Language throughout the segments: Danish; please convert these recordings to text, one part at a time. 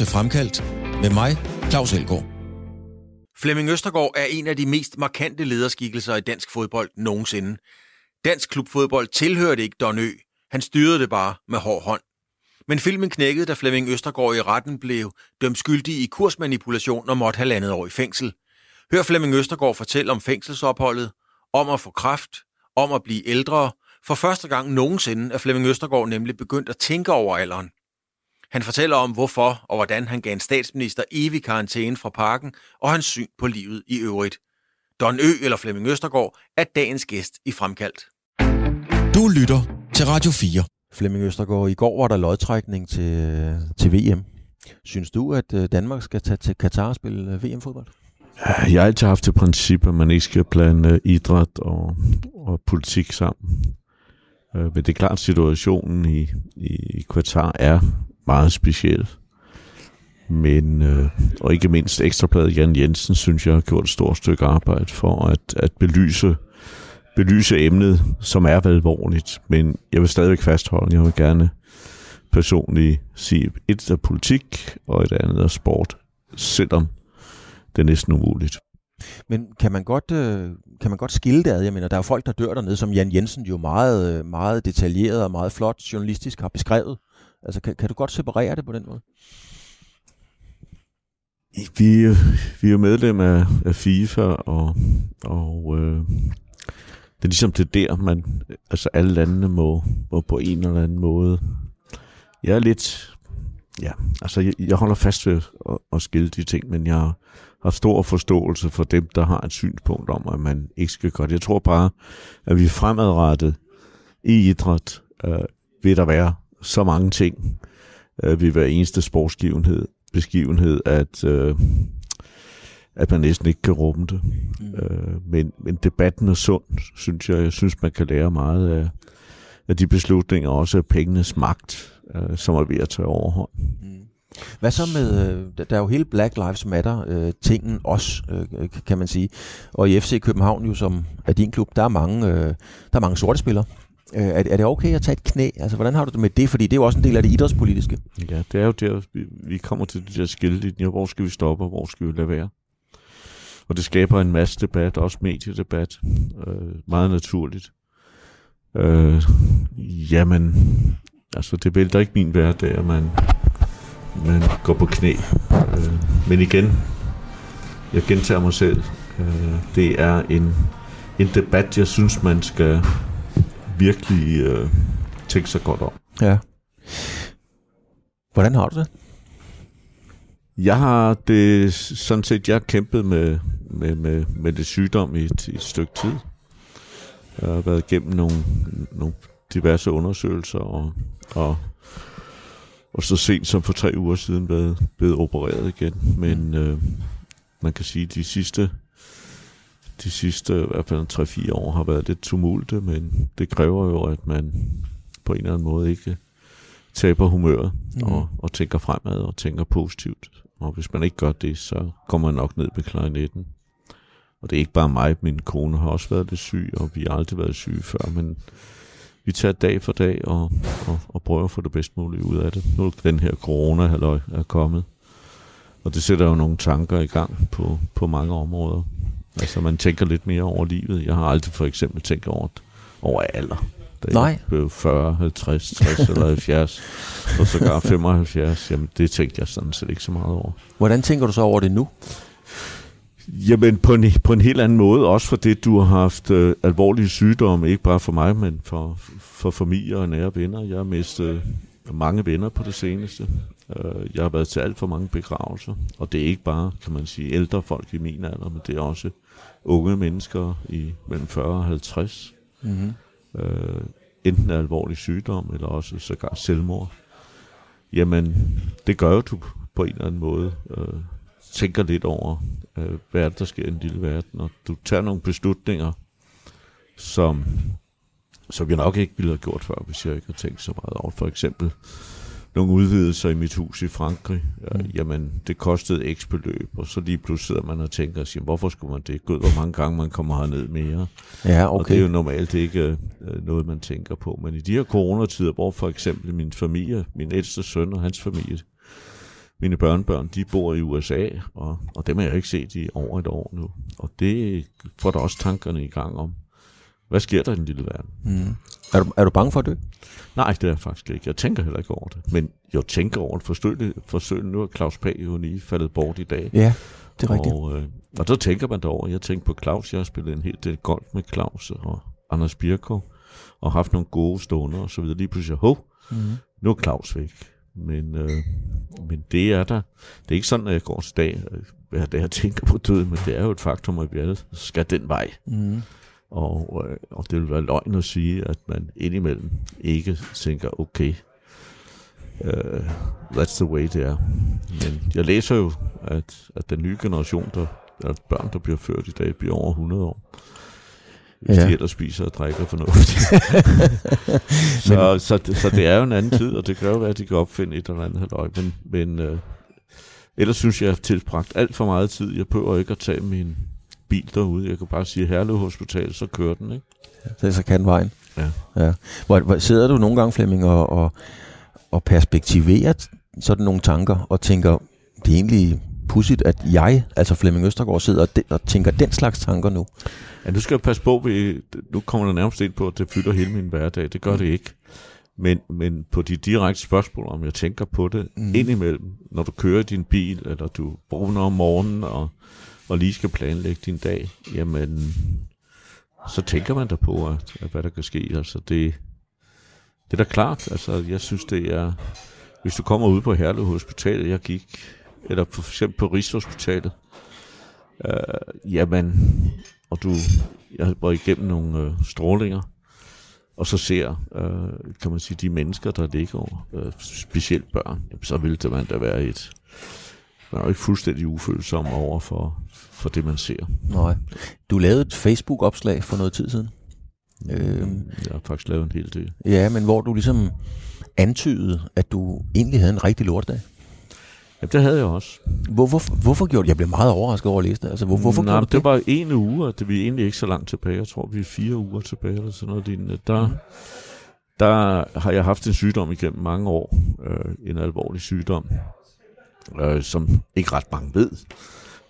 til Fremkaldt med mig, Claus Elgaard. Flemming Østergaard er en af de mest markante lederskikkelser i dansk fodbold nogensinde. Dansk klubfodbold tilhørte ikke Don Ø. Han styrede det bare med hård hånd. Men filmen knækkede, da Flemming Østergaard i retten blev dømt skyldig i kursmanipulation og måtte halvandet år i fængsel. Hør Flemming Østergaard fortælle om fængselsopholdet, om at få kraft, om at blive ældre. For første gang nogensinde er Flemming Østergaard nemlig begyndt at tænke over alderen. Han fortæller om, hvorfor og hvordan han gav en statsminister evig karantæne fra parken og hans syn på livet i øvrigt. Don Ø eller Flemming Østergaard er dagens gæst i Fremkaldt. Du lytter til Radio 4. Flemming Østergaard, i går var der lodtrækning til, til VM. Synes du, at øh, Danmark skal tage til Katar og spille øh, VM-fodbold? Jeg har altid haft det princip, at man ikke skal blande idræt og, og politik sammen. Øh, men det er klart, at situationen i, i Katar er meget speciel. Men, øh, og ikke mindst ekstrabladet Jan Jensen, synes jeg har gjort et stort stykke arbejde for at, at belyse, belyse emnet, som er alvorligt. Men jeg vil stadigvæk fastholde, jeg vil gerne personligt sige, et er politik, og et andet er sport, selvom det er næsten umuligt. Men kan man godt, øh, kan man godt skille det ad? Jeg mener, der er jo folk, der dør dernede, som Jan Jensen jo meget, øh, meget detaljeret og meget flot journalistisk har beskrevet. Altså, kan, kan du godt separere det på den måde? Vi, vi er jo medlem af, af FIFA, og, og øh, det er ligesom det der, man, altså alle landene må, må på en eller anden måde. Jeg er lidt, ja, altså jeg, jeg holder fast ved at, at skille de ting, men jeg har stor forståelse for dem, der har et synspunkt om, at man ikke skal gøre det. Jeg tror bare, at vi fremadrettet i idræt øh, vil der være så mange ting øh, ved hver eneste sportsgivenhed, beskivenhed, at, øh, at man næsten ikke kan rumme det. Mm. Øh, men, men debatten er sund, synes jeg. Jeg synes, man kan lære meget af, af de beslutninger, også af pengenes magt, øh, som er ved at tage overhånd. Mm. Hvad så med, øh, der er jo hele Black Lives Matter øh, tingen også, øh, kan man sige. Og i FC København jo, som er din klub, der er mange, øh, der er mange sorte spillere. Øh, er, er det okay at tage et knæ? Altså, hvordan har du det med det? Fordi det er jo også en del af det idrætspolitiske. Ja, det er jo der, vi kommer til det der skillelinje. Hvor skal vi stoppe, og hvor skal vi lade være? Og det skaber en masse debat, også mediedebat. Øh, meget naturligt. Øh, jamen, altså det vælter ikke min hverdag, at man, man går på knæ. Øh, men igen, jeg gentager mig selv. Øh, det er en, en debat, jeg synes, man skal virkelig øh, tænke sig godt om. Ja. Hvordan har du det? Jeg har det sådan set, jeg har kæmpet med, med, med, med det sygdom i et, et stykke tid. Jeg har været igennem nogle, nogle diverse undersøgelser, og, og, og så sent som for tre uger siden blevet, blevet opereret igen. Men øh, man kan sige, at de sidste de sidste i hvert fald 3-4 år har været lidt tumulte, men det kræver jo, at man på en eller anden måde ikke taber humøret mm. og, og tænker fremad og tænker positivt. Og hvis man ikke gør det, så kommer man nok ned på klarinetten. Og det er ikke bare mig, min kone har også været lidt syg, og vi har aldrig været syge før, men vi tager dag for dag og, og, og prøver at få det bedst muligt ud af det. Nu er den her corona er kommet, og det sætter jo nogle tanker i gang på, på mange områder. Altså man tænker lidt mere over livet. Jeg har aldrig for eksempel tænkt over, over alder. Da Nej. jeg blev 40, 50, 60 eller 70, og så gar 75, jamen det tænkte jeg sådan set ikke så meget over. Hvordan tænker du så over det nu? Jamen på en, på en helt anden måde, også for det, du har haft øh, alvorlige sygdomme, ikke bare for mig, men for, for familie og nære venner. Jeg har mistet mange venner på det seneste. Øh, jeg har været til alt for mange begravelser, og det er ikke bare, kan man sige, ældre folk i min alder, men det er også unge mennesker i mellem 40 og 50. Mm-hmm. Øh, enten alvorlig sygdom, eller også sågar selvmord. Jamen, det gør jo du på en eller anden måde. Øh, tænker lidt over, øh, hvad er det, der sker i en lille verden, og du tager nogle beslutninger, som, som jeg nok ikke ville have gjort før, hvis jeg ikke har tænkt så meget over. For eksempel nogle udvidelser i mit hus i Frankrig. Mm. Jamen, det kostede x beløb, og så lige pludselig sidder man og tænker sig, hvorfor skulle man det? Gud, hvor mange gange man kommer herned mere. Ja, okay. Og det er jo normalt ikke øh, noget, man tænker på. Men i de her coronatider, hvor for eksempel min familie, min ældste søn og hans familie, mine børnebørn, de bor i USA, og, og dem har jeg ikke set i over et år nu. Og det får da også tankerne i gang om, hvad sker der i den lille verden? Mm. Er, du, er du bange for det? Nej, det er jeg faktisk ikke. Jeg tænker heller ikke over det. Men jeg tænker over det. Forsøg, forsøg nu er Claus Pag jo lige faldet bort i dag. Ja, det er rigtigt. Og, øh, og så tænker man derover. Jeg tænker på Claus. Jeg har spillet en helt del golf med Claus og Anders Birko. Og haft nogle gode stunder og så videre. Lige pludselig, hov, mm. nu er Claus væk. Men, øh, men det er der. Det er ikke sådan, at jeg går til dag, hvad det jeg tænker på døden, men det er jo et faktum, at vi alle skal den vej. Mm. Og, øh, og det vil være løgn at sige, at man indimellem ikke tænker, okay, uh, that's the way det er. Men jeg læser jo, at, at den nye generation, der, der børn, der bliver født i dag, bliver over 100 år. Hvis ja. de ellers spiser og drikker fornuftigt. så, så, så det er jo en anden tid, og det kan jo være, at de kan opfinde et eller andet halvøj. Men, men uh, ellers synes jeg, at jeg har tilbragt alt for meget tid. Jeg behøver ikke at tage min bil derude. Jeg kan bare sige Herlev Hospital, så kører den, ikke? Ja, så kan vejen. Ja. ja. Hvor, hvor sidder du nogle gange, Flemming, og, og, og perspektiverer sådan nogle tanker, og tænker, det er egentlig pudsigt, at jeg, altså Flemming Østergaard, sidder og, de, og tænker den slags tanker nu. Ja, nu skal jeg passe på, vi, nu kommer der nærmest ind på, at det fylder hele min hverdag. Det gør det ikke. Men, men på de direkte spørgsmål, om jeg tænker på det mm. indimellem, når du kører din bil, eller du vågner om morgenen, og og lige skal planlægge din dag, jamen, så tænker man da på, at, at hvad der kan ske. Altså, det, det er da klart. Altså, jeg synes, det er... Hvis du kommer ud på Herlev Hospital, jeg gik, eller for eksempel på Rigshospitalet, øh, jamen, og du, jeg har igennem nogle øh, strålinger, og så ser, øh, kan man sige, de mennesker, der ligger, øh, specielt børn, jamen, så ville det man da være et, man er jo ikke fuldstændig ufølsom over for, for det, man ser. Nej. Du lavede et Facebook-opslag for noget tid siden. Øhm, jeg har faktisk lavet en hel del. Ja, men hvor du ligesom antydede, at du egentlig havde en rigtig lortdag. Ja, det havde jeg også. Hvor, hvor, hvorfor gjorde du Jeg blev meget overrasket over at læse det. Altså, hvor, hvorfor Nej, det? det var en uge, og det vi egentlig ikke så langt tilbage. Jeg tror, vi er fire uger tilbage, eller sådan noget lignende. Der, mm. der har jeg haft en sygdom igennem mange år. Øh, en alvorlig sygdom, øh, som ikke ret mange ved.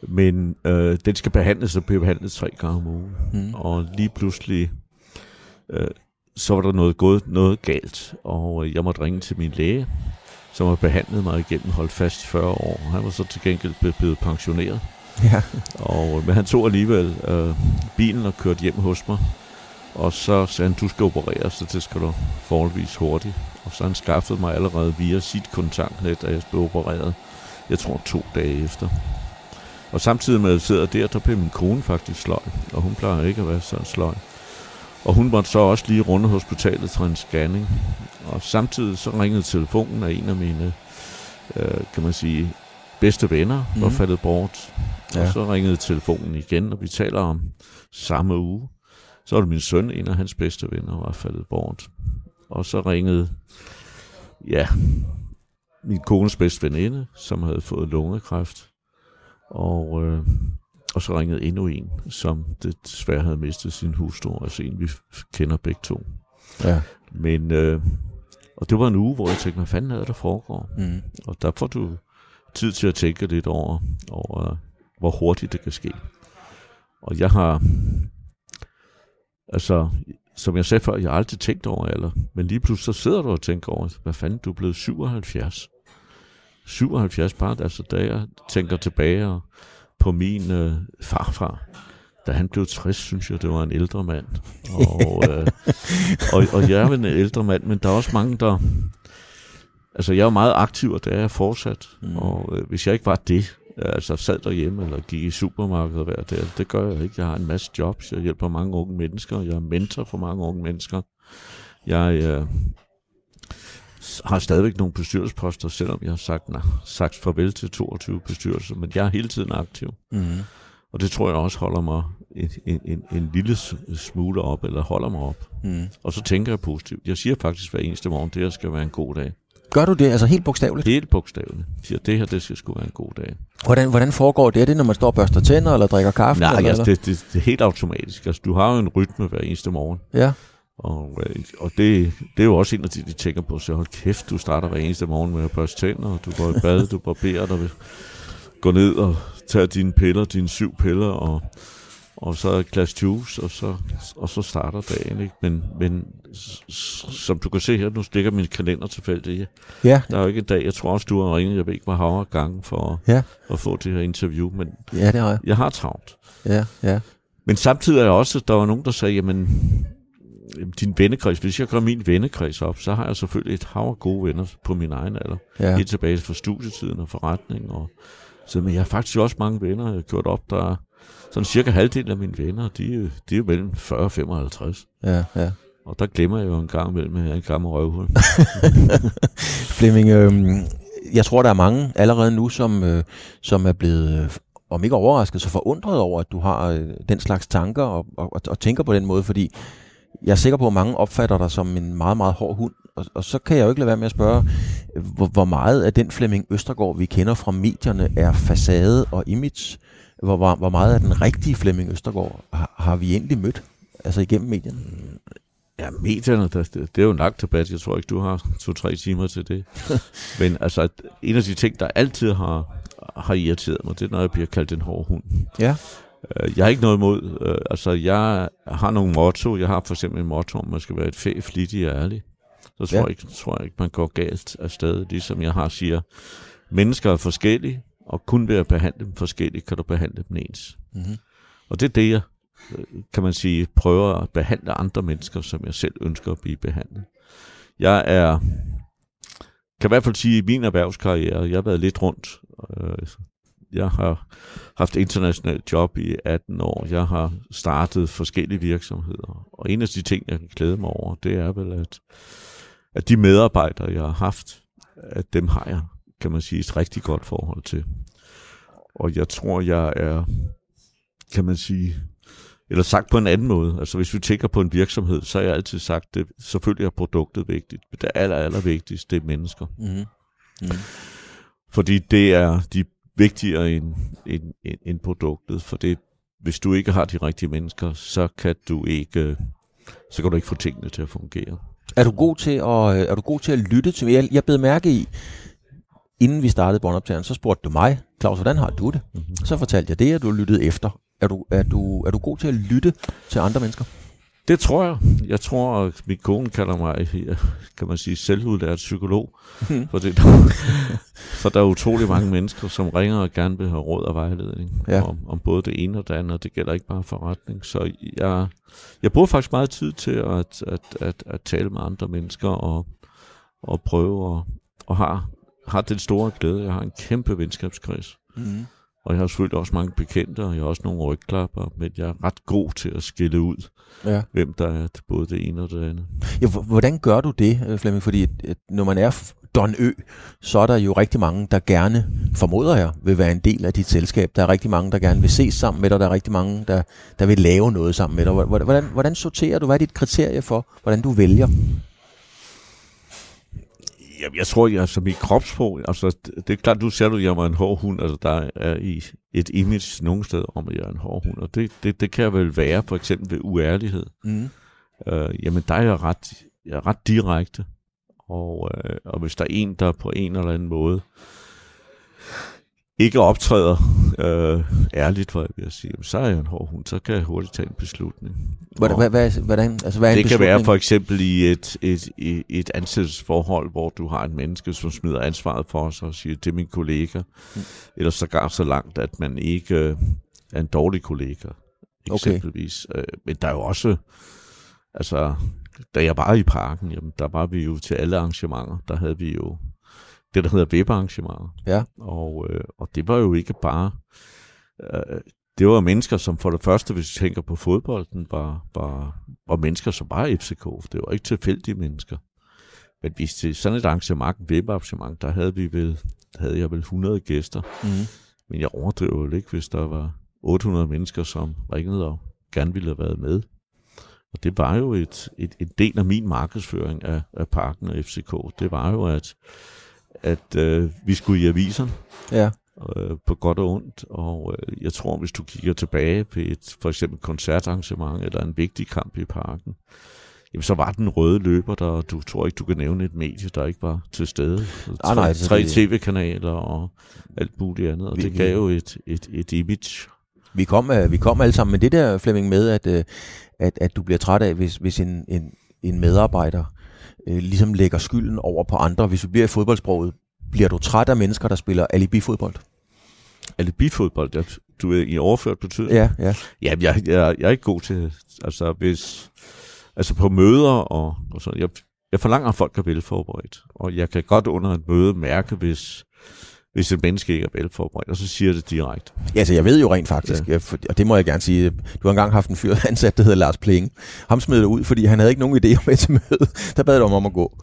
Men øh, den skal behandles og bliver behandlet tre gange om ugen. Mm. Og lige pludselig, øh, så var der noget gået noget galt, og øh, jeg måtte ringe til min læge, som har behandlet mig igennem holdt fast 40 år. Han var så til gengæld blevet pensioneret. Ja. Og, men han tog alligevel øh, bilen og kørte hjem hos mig. Og så sagde han, du skal opereres, så det skal du forholdsvis hurtigt. Og så han skaffet mig allerede via sit kontaktnet, da jeg blev opereret. Jeg tror to dage efter. Og samtidig med at jeg sidder der, der blev min kone faktisk sløj, og hun plejer ikke at være så sløj. Og hun måtte så også lige runde hospitalet til en scanning. Og samtidig så ringede telefonen af en af mine, øh, kan man sige, bedste venner, mm. var faldet bort. Ja. Og så ringede telefonen igen, og vi taler om samme uge. Så var det min søn, en af hans bedste venner, var faldet bort. Og så ringede, ja, min kones bedste veninde, som havde fået lungekræft. Og, øh, og så ringede endnu en, som desværre havde mistet sin hustru, altså en, vi kender begge to. Ja. Men, øh, og det var en uge, hvor jeg tænkte, hvad fanden er der foregår? Mm. Og der får du tid til at tænke lidt over, over, hvor hurtigt det kan ske. Og jeg har, altså, som jeg sagde før, jeg har altid tænkt over alder, men lige pludselig så sidder du og tænker over, hvad fanden, du er blevet 77. 77 bare, altså da jeg tænker tilbage på min øh, farfar, da han blev 60, synes jeg, det var en ældre mand. Og, øh, og, og jeg er en ældre mand, men der er også mange, der... Altså, jeg er meget aktiv, og det er jeg fortsat. Mm. Og øh, hvis jeg ikke var det, altså sad derhjemme eller gik i supermarkedet hver dag, det gør jeg ikke. Jeg har en masse jobs, jeg hjælper mange unge mennesker, jeg er mentor for mange unge mennesker. Jeg øh, har stadigvæk nogle bestyrelsesposter, selvom jeg har sagt, nej, sagt farvel til 22 bestyrelser, men jeg er hele tiden aktiv. Mm. Og det tror jeg også holder mig en, en, en, en lille smule op, eller holder mig op. Mm. Og så tænker jeg positivt. Jeg siger faktisk hver eneste morgen, det her skal være en god dag. Gør du det, altså helt bogstaveligt? Helt bogstaveligt. Siger, det her, det skal sgu være en god dag. Hvordan, hvordan foregår det? Er det, når man står og børster tænder, eller drikker kaffe? Nej, eller, altså, det, det, det, er helt automatisk. Altså, du har jo en rytme hver eneste morgen. Ja. Og, øh, og det, det er jo også en af de, de tænker på, så hold kæft, du starter hver eneste morgen med at børste tænder, og du går i bad, du barberer dig, går ned og tager dine piller, dine syv piller, og, og så et glas juice, og så, og så starter dagen. Ikke? Men, men som du kan se her, nu stikker min kalender tilfældigt. Ja. Der er jo ikke en dag, jeg tror også, du har ringet, jeg ved ikke, hvor havre gange for Ja. at få det her interview, men Ja, det har jeg. jeg har travlt. Ja, ja. Men samtidig er jeg også, der var nogen, der sagde, jamen, din vennekreds, hvis jeg gør min vennekreds op, så har jeg selvfølgelig et hav af gode venner på min egen alder. Ja. Helt tilbage fra studietiden og forretning. Og, så, men jeg har faktisk også mange venner, jeg har gjort op, der er sådan cirka halvdelen af mine venner, de, er- de er mellem 40 og 55. Ja, ja. Og der glemmer jeg jo en gang imellem, at jeg er en gammel røvhul. Flemming, øh, jeg tror, der er mange allerede nu, som, øh, som er blevet, øh, om ikke overrasket, så forundret over, at du har øh, den slags tanker og, og, og, tænker på den måde, fordi jeg er sikker på, at mange opfatter dig som en meget, meget hård hund. Og, og så kan jeg jo ikke lade være med at spørge, hvor, hvor meget af den Flemming Østergaard, vi kender fra medierne, er facade og image? Hvor, hvor, hvor meget af den rigtige Flemming Østergaard har, har vi egentlig mødt? Altså igennem medierne? Ja, medierne, der, det, det er jo en lang debat. Jeg tror ikke, du har to-tre timer til det. Men altså, en af de ting, der altid har, har irriteret mig, det er, når jeg bliver kaldt en hård hund. Ja. Øh, Jeg har ikke noget imod, øh, altså jeg har nogle motto. Jeg har for eksempel en motto om, at man skal være et fæ, flittig og ærlig. Så tror, Ja. jeg ikke, tror jeg ikke, man går galt afsted. Ligesom jeg har siger, mennesker er forskellige, og kun ved at behandle dem forskelligt, kan du behandle dem ens. Mm-hmm. Og det er det, jeg, kan man sige, prøver at behandle andre mennesker, som jeg selv ønsker at blive behandlet. Jeg er, kan i hvert fald sige, i min erhvervskarriere, jeg har været lidt rundt. Øh, jeg har haft internationalt job i 18 år. Jeg har startet forskellige virksomheder. Og en af de ting, jeg kan glæde mig over, det er vel, at, at de medarbejdere, jeg har haft, at dem har jeg, kan man sige, et rigtig godt forhold til. Og jeg tror, jeg er, kan man sige, eller sagt på en anden måde, altså hvis vi tænker på en virksomhed, så har jeg altid sagt, det selvfølgelig er produktet vigtigt, men det aller, aller vigtigste, det er mennesker. Mm-hmm. Mm. Fordi det er de vigtigere end, end, end, end produktet, for det, hvis du ikke har de rigtige mennesker, så kan du ikke, så kan du ikke få tingene til at fungere. Er du god til at, øh, er du god til at lytte til Jeg, jeg bed mærke i, inden vi startede båndoptageren, så spurgte du mig, Claus, hvordan har du det? Mm-hmm. Så fortalte jeg det, at du lyttede efter. Er du, er, du, er du god til at lytte til andre mennesker? Det tror jeg. Jeg tror, at min kone kalder mig, ja, kan man sige, selvudlært psykolog. Mhm. For, det, for der er utrolig mange mennesker, som ringer og gerne vil have råd og vejledning Ja. om, om både det ene og det andet, og det gælder ikke bare forretning. Så jeg, jeg bruger faktisk meget tid til at, at, at, at tale med andre mennesker og, og prøve at, og har, har den store glæde. Jeg har en kæmpe venskabskreds. Mm. Og jeg har selvfølgelig også mange bekendte, og jeg har også nogle rygklapper, men jeg er ret god til at skille ud, Ja. hvem der er både det ene og det andet. ja. Hvordan gør du det, øh, Flemming? Fordi at, at når man er Don Ø, så er der jo rigtig mange, der gerne, formoder jeg, vil være en del af dit selskab. Der er rigtig mange, der gerne vil ses sammen med dig. Der er rigtig mange, der, der vil lave noget sammen med dig. Hvordan, hvordan, hvordan sorterer du? Hvad er dit kriterie for, hvordan du vælger? Jamen, jeg tror, jeg som i kropsprog, altså, det er klart, du siger, du, jeg var en hård hund, altså, der er i et image nogen steder om, at jeg er en hård hund, og det, det, det kan jeg vel være, for eksempel ved uærlighed. Mm. Øh, jamen, der er jeg ret, jeg er ret direkte, og, øh, og hvis der er en, der på en eller anden måde ikke optræder øh, ærligt, hvor jeg vil sige, så er jeg en hård hund, så kan jeg hurtigt tage en beslutning. Hvordan, hvad, hvad, hvordan, altså, hvad er en det kan være beslutning? for eksempel i et, et, et, et ansættelsesforhold, hvor du har et menneske, som smider ansvaret for sig og siger, det er min kollega. Mm. Eller sågar så langt, at man ikke øh, er en dårlig kollega, eksempelvis. Okay. Men der er jo også, altså, da jeg var i parken, jamen, der var vi jo til alle arrangementer, der havde vi jo det, der hedder webarrangementer. Ja. Og, øh, og det var jo ikke bare... Øh, det var mennesker, som for det første, hvis vi tænker på fodbolden, var, var, var mennesker, som var FCK. Det var ikke tilfældige mennesker. Men hvis til sådan et arrangement, et webarrangement, der havde vi vel, havde jeg vel 100 gæster. Mm. Men jeg overdriver jo ikke, hvis der var 800 mennesker, som ringede og gerne ville have været med. Og det var jo et, et, et del af min markedsføring af, af parken og FCK. Det var jo, at, at øh, vi skulle i aviserne Ja. øh, på godt og ondt. Og øh, jeg tror, hvis du kigger tilbage på et for eksempel koncertarrangement eller en vigtig kamp i parken, jamen, så var den røde løber der, og du tror ikke, du kan nævne et medie, der ikke var til stede. Ah, nej, tre, tre tv-kanaler og alt muligt andet, og Vi- det gav jo et, et, et image. Vi kom, øh, vi kom alle sammen med det der, Flemming, med, at, øh, at, at du bliver træt af, hvis, hvis en, en, en medarbejder øh, ligesom lægger skylden over på andre. Hvis vi bliver i fodboldsproget, bliver du træt af mennesker, der spiller alibi-fodbold? Alibi-fodbold, jeg, du er i overført betydning. Ja, ja. Ja, jeg, jeg, jeg er ikke god til, altså hvis, altså på møder og, og sådan, jeg, jeg forlanger, at folk er velforberedt, og jeg kan godt under et møde mærke, hvis, hvis et menneske ikke er velforberedt, og så siger det direkte. Ja, altså jeg ved jo rent faktisk, ja. og det må jeg gerne sige, du har engang haft en fyr ansat, der hedder Lars Plinge. Ham smed du ud, fordi han havde ikke nogen idéer med til mødet. Der bad du om at gå.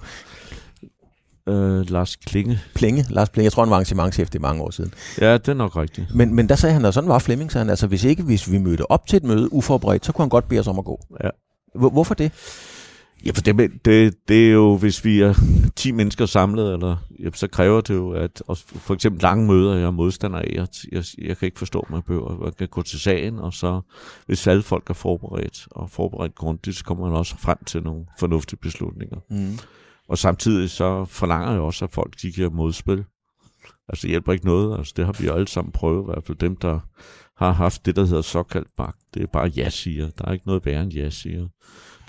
Øh, Lars Klinge. Plinge, Lars Plinge, jeg tror han var arrangementchef, det mange år siden. Ja, det er nok rigtigt. Men, men der sagde han, at sådan var Flemming, sagde han, altså hvis ikke hvis vi mødte op til et møde uforberedt, så kunne han godt bede os om at gå. Ja. Hvor, hvorfor det? Ja, for det, det, det er jo, hvis vi er 10 mennesker samlet, eller, ja, så kræver det jo, at også for eksempel lange møder, jeg er modstander af, jeg, jeg, jeg kan ikke forstå, at man behøver at kan gå til sagen, og så hvis alle folk er forberedt, og forberedt grundigt, så kommer man også frem til nogle fornuftige beslutninger. Mm. Og samtidig så forlanger jeg også, at folk de giver modspil. Altså det hjælper ikke noget, altså det har vi jo alle sammen prøvet, i hvert fald dem, der har haft det, der hedder såkaldt magt. Det er bare ja-siger. Der er ikke noget værre end ja-siger.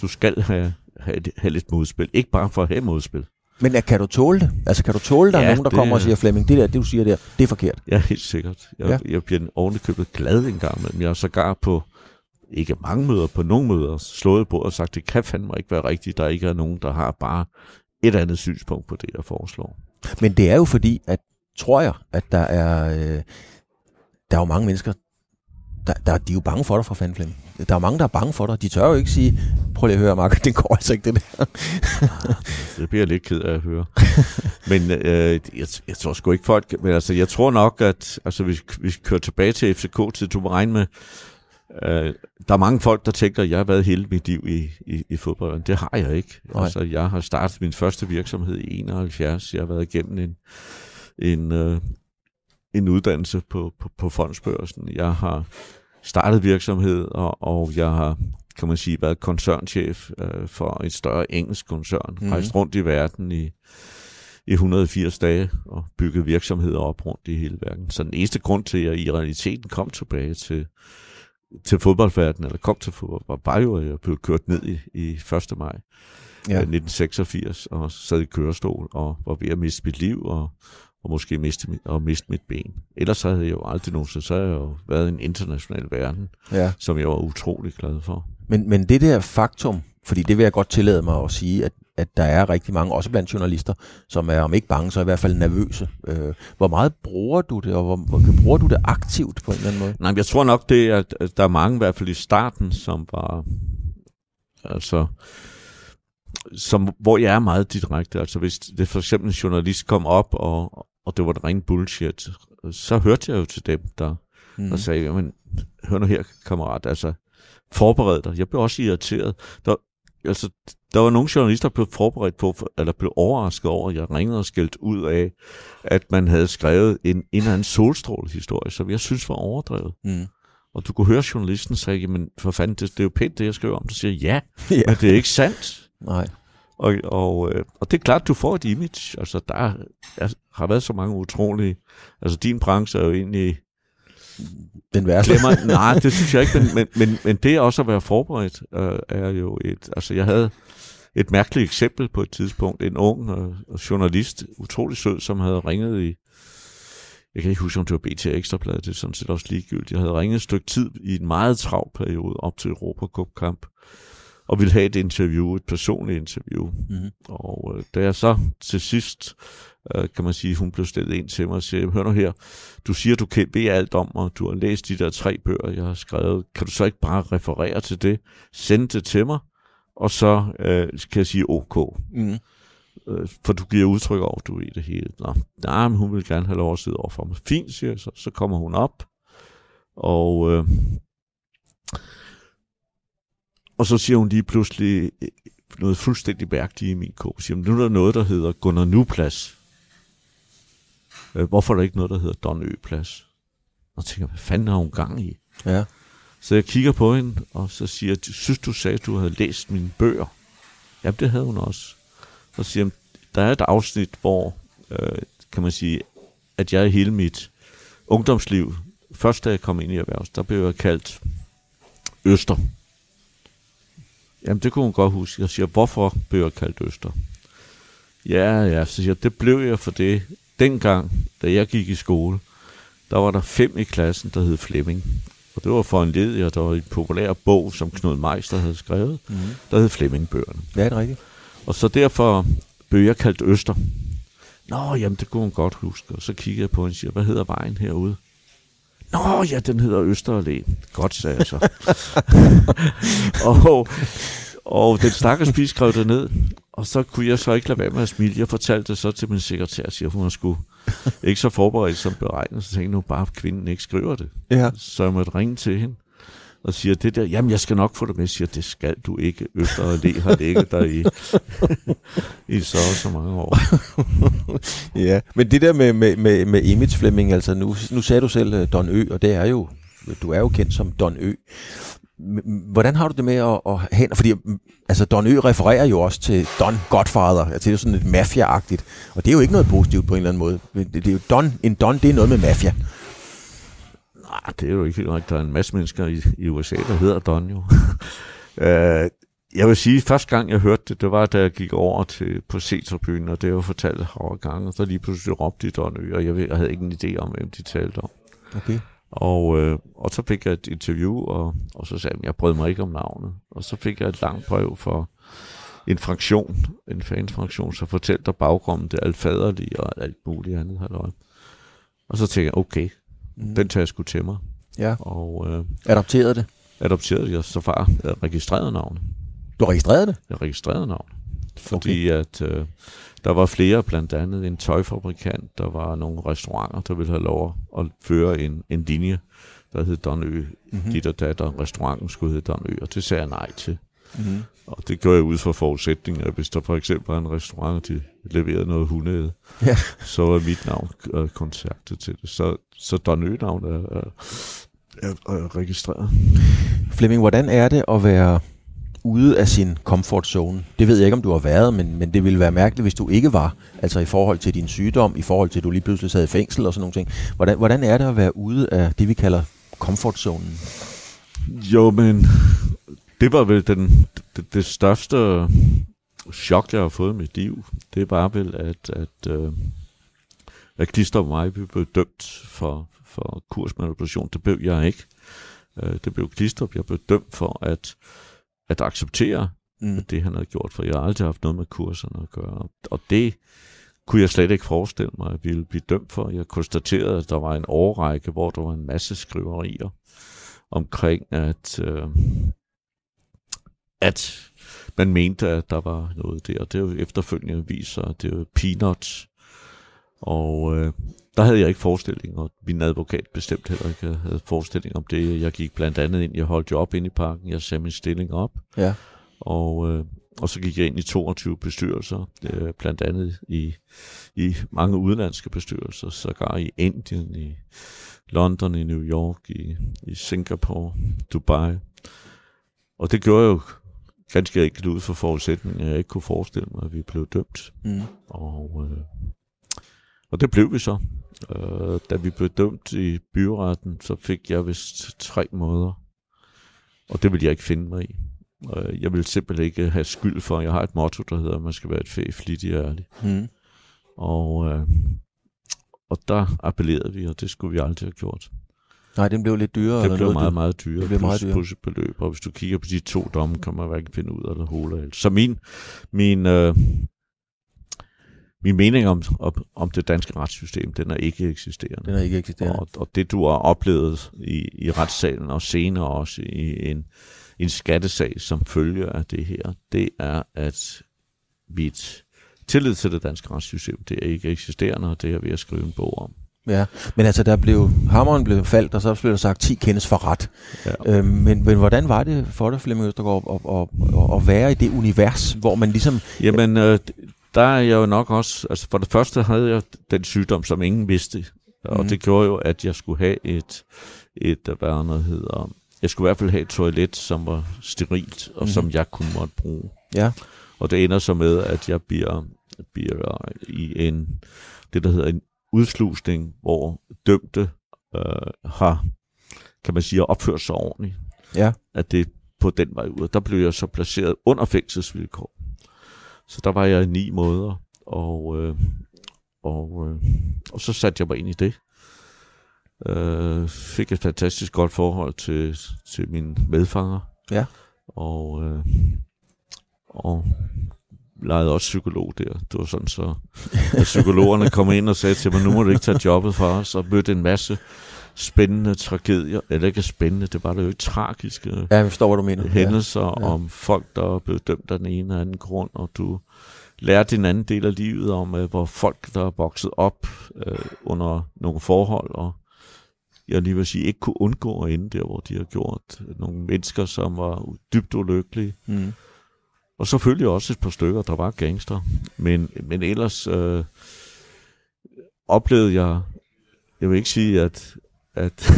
Du skal have, have, have lidt modspil. Ikke bare for at have modspil. Men kan du tåle det? Altså kan du tåle, der ja, er nogen, der det- kommer og siger, Flemming, det der, det du siger der, det er forkert. Ja, helt sikkert. Jeg, ja. jeg bliver ovenikøbet glad en gang imellem. Jeg er sågar på, ikke mange møder, på nogle møder, slået på og sagt, det kan fandme ikke være rigtigt, der ikke er nogen, der har bare et andet synspunkt på det, jeg foreslår. Men det er jo fordi, at tror jeg, at der er, øh, der er jo mange mennesker, der, der, de er jo bange for dig fra fanden, Flemming. Der er mange, der er bange for dig. De tør jo ikke sige, prøv lige at høre, Mark, det går altså ikke, det der. Det bliver jeg lidt ked af at høre. men øh, jeg, jeg tror sgu ikke folk... Men altså, jeg tror nok, at altså, hvis vi kører tilbage til FCK, til du må regne med... Øh, der er mange folk, der tænker, at jeg har været hele mit liv i, i, i fodbold. Det har jeg ikke. Nej. Altså, jeg har startet min første virksomhed i 71. Jeg har været igennem en, en, øh, en uddannelse på, på, på fondsbørsen. Jeg har startet virksomhed, og, og jeg har kan man sige, været koncernchef øh, for et større engelsk koncern. Mm. Rejst rundt i verden i, i 180 dage og bygget virksomheder op rundt i hele verden. Så den eneste grund til, at jeg i realiteten kom tilbage til, til fodboldverdenen, eller kom til fodbold, var bare jo, at jeg blev kørt ned i, i 1. maj ja. Ja. 1986 og sad i kørestol og var ved at miste mit liv og, og måske miste, mit- og miste mit ben. Ellers havde jeg jo aldrig nogensinde, så havde jeg jo været i en international verden, ja. som jeg var utrolig glad for. Men, men det der faktum, fordi det vil jeg godt tillade mig at sige, at, at der er rigtig mange, også blandt journalister, som er om ikke bange, så i hvert fald nervøse. Øh, hvor meget bruger du det, og hvor, hvor bruger du det aktivt på en eller anden måde? Nej, jeg tror nok, det er, at at der er mange, i hvert fald i starten, som var, altså, som, hvor jeg er meget direkte. Altså, hvis det for eksempel en journalist kom op, og, og det var den rene bullshit, så hørte jeg jo til dem, der, Mm. og sagde, jamen, hør nu her, kammerat, altså, forbered dig. Jeg blev også irriteret. Der, altså, der var nogle journalister, der blev forberedt på, eller blev overrasket over, at jeg ringede og skældt ud af, at man havde skrevet en, en eller anden solstrålehistorie, som jeg synes var overdrevet. Mm. Og du kunne høre journalisten sige, jamen for fanden, det, det er jo pænt, det jeg skriver om. Du siger, ja, Ja. men det er ikke sandt. Nej. Og, og, øh, og det er klart, du får et image. Altså, der er, har været så mange utrolige... Altså, din branche er jo egentlig... Den værste. Glemmer, nej, det synes jeg ikke, men, men, men, men det også at være forberedt øh, er jo et... Altså, jeg havde et mærkeligt eksempel på et tidspunkt. En ung øh, journalist, utrolig sød, som havde ringet i... Jeg kan ikke huske, om det var BT Ekstrablad, det er sådan set også ligegyldigt. Jeg havde ringet et stykke tid i en meget travl periode op til Europacup-kamp, og ville have et interview, et personligt interview. Mm. Og øh, da jeg så til sidst, øh, kan man sige, hun blev stillet ind til mig og siger, hør nu her, du siger, du kan ved alt om mig, du har læst de der tre bøger, jeg har skrevet, kan du så ikke bare referere til det, sende det til mig, og så øh, kan jeg sige ok, Mm. øh, for du giver udtryk over, du ved det hele. Nå, nej, men hun vil gerne have lov at sidde over for mig. Fint, siger jeg så. Så kommer hun op, og, øh, og så siger hun lige pludselig øh, noget fuldstændig mærkeligt i min kog. Siger, nu er der noget, der hedder Gunnar Nu-plads. Øh, hvorfor er der ikke noget, der hedder Don Ø-plads? Og jeg tænker, hvad fanden har hun gang i? Ja. Så jeg kigger på hende, og så siger jeg, synes du sagde, at du havde læst mine bøger? Ja, det havde hun også. Så siger hun, der er et afsnit, hvor, øh, kan man sige, at jeg i hele mit ungdomsliv, først da jeg kom ind i erhvervs, der blev jeg kaldt Øster. Jamen, det kunne hun godt huske. Jeg siger, hvorfor blev jeg kaldt Øster? Ja, ja, så siger jeg, det blev jeg for det. Dengang, da jeg gik i skole, der var der fem i klassen, der hed Flemming. Og det var for en led, der var en populær bog, som Knud Meister havde skrevet, mm. der hed Flemming-bøgerne. Ja, det er rigtigt. Og så derfor blev jeg kaldt Øster. Nå, jamen det kunne hun godt huske. Og så kiggede jeg på hende og siger, hvad hedder vejen herude? Nå, ja, den hedder Østerallé. Godt, sagde jeg så. og, og den stakkels pige skrev det ned. Og så kunne jeg så ikke lade være med at smile. Jeg fortalte det så til min sekretær, siger hun skulle ikke så forberedt som beregnet. Så tænkte nu bare, at kvinden ikke skriver det. Ja. Så jeg måtte ringe til hende og siger det der, jamen jeg skal nok få det med, siger, det skal du ikke. Øster og Le har ligget der i, i så så mange år. ja, men det der med, med, med, med image Flemming, altså nu, nu sagde du selv øh, Don Ø, og det er jo, du er jo kendt som Don Ø. Hvordan har du det med at, at hen? Fordi altså Don Ø refererer jo også til Don Godfather. Altså, det er jo sådan lidt mafia-agtigt. Og det er jo ikke noget positivt på en eller anden måde. Det, Det er jo Don, en Don, det er noget med mafia. Nej, det er jo ikke helt rigtigt. Der er en masse mennesker i, i USA, der hedder Don jo. uh, jeg vil sige, at første gang jeg hørte det, det var, da jeg gik over til, på C-tribunen, og det var fortalt over gange, så lige pludselig råbte de Don Ø, og jeg, jeg havde ikke en idé om, hvem de talte om. Okay. Og, øh, og så fik jeg et interview, og, og så sagde jeg, at jeg brød mig ikke om navnet. Og så fik jeg et langt brev for en fraktion, en fansfraktion, så fortalte der baggrunden det alfaderlige og alt muligt andet. Halløj. Og så tænkte jeg, okay, mm. den tager jeg sgu til mig. Ja. Og øh, Adopterede det? adopterede jeg så far, jeg registrerede navnet. Du registrerede det? Jeg registrerede navnet. Fordi okay. at øh, der var flere, blandt andet en tøjfabrikant, der var nogle restauranter, der ville have lov at føre en, en linje, der hed Donø. Mm-hmm. Dit og datter, restauranten skulle hedde Donø, og det sagde jeg nej til. Mm-hmm. Og det gjorde jeg ud fra forudsætningen, at hvis der for eksempel var en restaurant, og de leverede noget hundeæde, Ja. så var mit navn øh, kontaktet til det. Så, så Donø-navn er, er, er, er registreret. Flemming, hvordan er det at være ude af sin comfort zone? Det ved jeg ikke, om du har været, men, men det ville være mærkeligt, hvis du ikke var. Altså i forhold til din sygdom, i forhold til, at du lige pludselig sad i fængsel og sådan nogle ting. Hvordan, hvordan er det at være ude af det, vi kalder comfort zonen? Jo, men det var vel den, det, det største chok, jeg har fået i mit liv. Det bare vel, at, at, øh, at Klister og mig vi blev dømt for, for kursmanipulation. Det blev jeg ikke. Øh, det blev Klistrup. Jeg blev dømt for at, at acceptere Mm. det, han havde gjort, for jeg har aldrig haft noget med kurserne at gøre. Og det kunne jeg slet ikke forestille mig, at ville blive dømt for. Jeg konstaterede, at der var en årrække, hvor der var en masse skriverier omkring, at, øh, at man mente, at der var noget der. Det er jo efterfølgende viser, at det er peanuts. Og øh, der havde jeg ikke forestilling, og min advokat bestemt heller ikke havde forestilling om det. Jeg gik blandt andet ind, jeg holdt job ind i parken, jeg sagde min stilling op, Ja. og, øh, og så gik jeg ind i 22 bestyrelser, øh, blandt andet i, i mange udenlandske bestyrelser, sågar i Indien, i London, i New York, i, i Singapore, Dubai. Og det gjorde jeg jo ganske enkelt ud for forudsætningen, jeg ikke kunne forestille mig, at vi blev dømt. Mm. Og, øh, og det blev vi så. Øh, da vi blev dømt i byretten, så fik jeg vist tre måneder. Og det ville jeg ikke finde mig i. Øh, jeg vil simpelthen ikke have skyld for. Jeg har et motto, der hedder, at man skal være et fæ, flittig ærlig. Mm. Og, øh, og der appellerede vi, og det skulle vi aldrig have gjort. Nej, den blev lidt dyrere. Det eller blev noget, meget, meget dyrere. det blev meget dyrere. plus, beløb. Og hvis du kigger på de to domme, kan man hverken finde ud af det eller. Så min, min, øh, min mening om, om, om det danske retssystem, den er ikke eksisterende. Den er ikke eksisterende. Og, og det, du har oplevet i, i retssalen, og senere også i en, en skattesag, som følger af det her, det er, at mit tillid til det danske retssystem, det er ikke eksisterende, og det er ved at skrive en bog om. Ja, men altså der blev, hammeren blev faldt, og så blev der sagt 10 kendes for ret. Ja. Øhm, men, men hvordan var det for dig, Flemming Østergaard, at, at, at, at være i det univers, hvor man ligesom... Jamen, øh, der er jeg jo nok også... Altså, for det første havde jeg den sygdom, som ingen vidste. Og Mhm. det gjorde jo, at jeg skulle have et, et hvad der noget hedder... Jeg skulle i hvert fald have et toilet, som var sterilt, og Mhm. som jeg kunne måtte bruge. Ja, Og det ender så med, at jeg bliver, bliver i en, det der hedder en udslusning, hvor dømte øh, har, kan man sige, opført sig ordentligt. Ja. At det på den vej ud. Der blev jeg så placeret under fængselsvilkår. Så der var jeg i ni måneder, og, øh, og, øh, og så satte jeg mig ind i det. Øh, fik et fantastisk godt forhold til, til mine medfanger. Ja. Og, øh, og legede også psykolog der. Det var sådan så, at psykologerne kom ind og sagde til mig, nu må du ikke tage jobbet fra os, og mødte en masse spændende tragedier, eller ikke spændende, det var det jo ikke tragiske Ja, jeg forstår, hvad du mener. hændelser Ja. ja. om folk, der er blevet dømt af den ene og anden grund, og du lærer din anden del af livet om, øh, hvor folk, der er vokset op øh, under nogle forhold, og jeg lige vil sige, ikke kunne undgå at ende der, hvor de har gjort. Nogle mennesker, som var dybt ulykkelige. Mm. Og selvfølgelig også et par stykker, der var gangster. Men, men ellers øh, oplevede jeg, jeg vil ikke sige, at, at,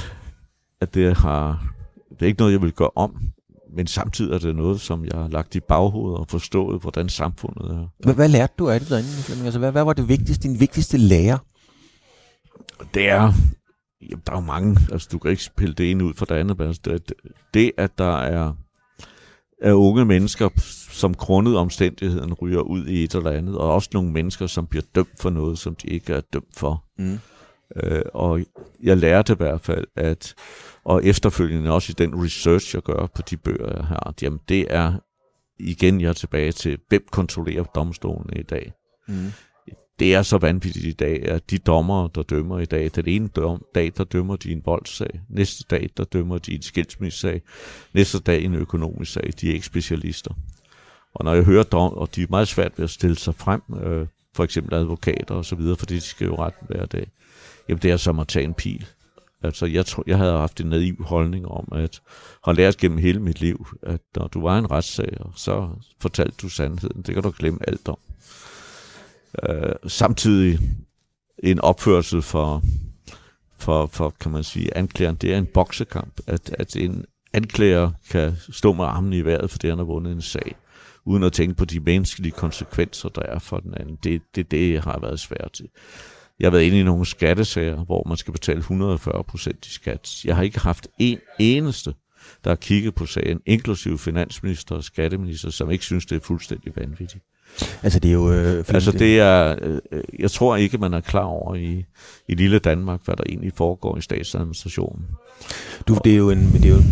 at det har, det er ikke noget, jeg vil gøre om, men samtidig er det noget, som jeg har lagt i baghovedet og forstået, hvordan samfundet er. Hvad, hvad lærte du af det derinde, Flemming? Altså, hvad, hvad var det vigtigste, din vigtigste lærer? Det er, jamen, der er jo mange, altså du kan ikke pille det ene ud fra det andet, men altså, det, det, at der er, er unge mennesker, som grundet omstændigheden ryger ud i et eller andet, og også nogle mennesker, som bliver dømt for noget, som de ikke er dømt for. Mm. Øh, og jeg lærte i hvert fald, at, og efterfølgende også i den research, jeg gør på de bøger, jeg har, at jamen det er, igen jeg er tilbage til, hvem kontrollerer domstolen i dag? Mm. Det er så vanvittigt i dag, at de dommere, der dømmer i dag, den ene dom, dag, der dømmer de en voldssag, næste dag, der dømmer de en skilsmissesag, næste dag en økonomisk sag, de er ikke specialister. Og når jeg hører dom, og de er meget svært ved at stille sig frem, øh, for eksempel advokater og så videre, fordi de skal jo retten hver dag, jamen det er som at tage en pil. Altså jeg, tror, jeg havde haft en naiv holdning om, at har lært gennem hele mit liv, at når du var en retssag, så fortalte du sandheden. Det kan du glemme alt om. Øh, samtidig en opførsel for, for, for, kan man sige, anklageren, det er en boksekamp. At, at en anklager kan stå med armen i vejret, fordi han har vundet en sag, uden at tænke på de menneskelige konsekvenser, der er for den anden. Det er det, det, jeg har været svært til. Jeg har været inde i nogle skattesager, hvor man skal betale 140 procent i skat. Jeg har ikke haft en eneste, der har kigget på sagen, inklusive finansminister og skatteminister, som ikke synes, det er fuldstændig vanvittigt. Altså, det er jo... Øh, Altså det er, øh, jeg tror ikke, man er klar over i, i lille Danmark, hvad der egentlig foregår i statsadministrationen. Du, det er jo en, det er jo,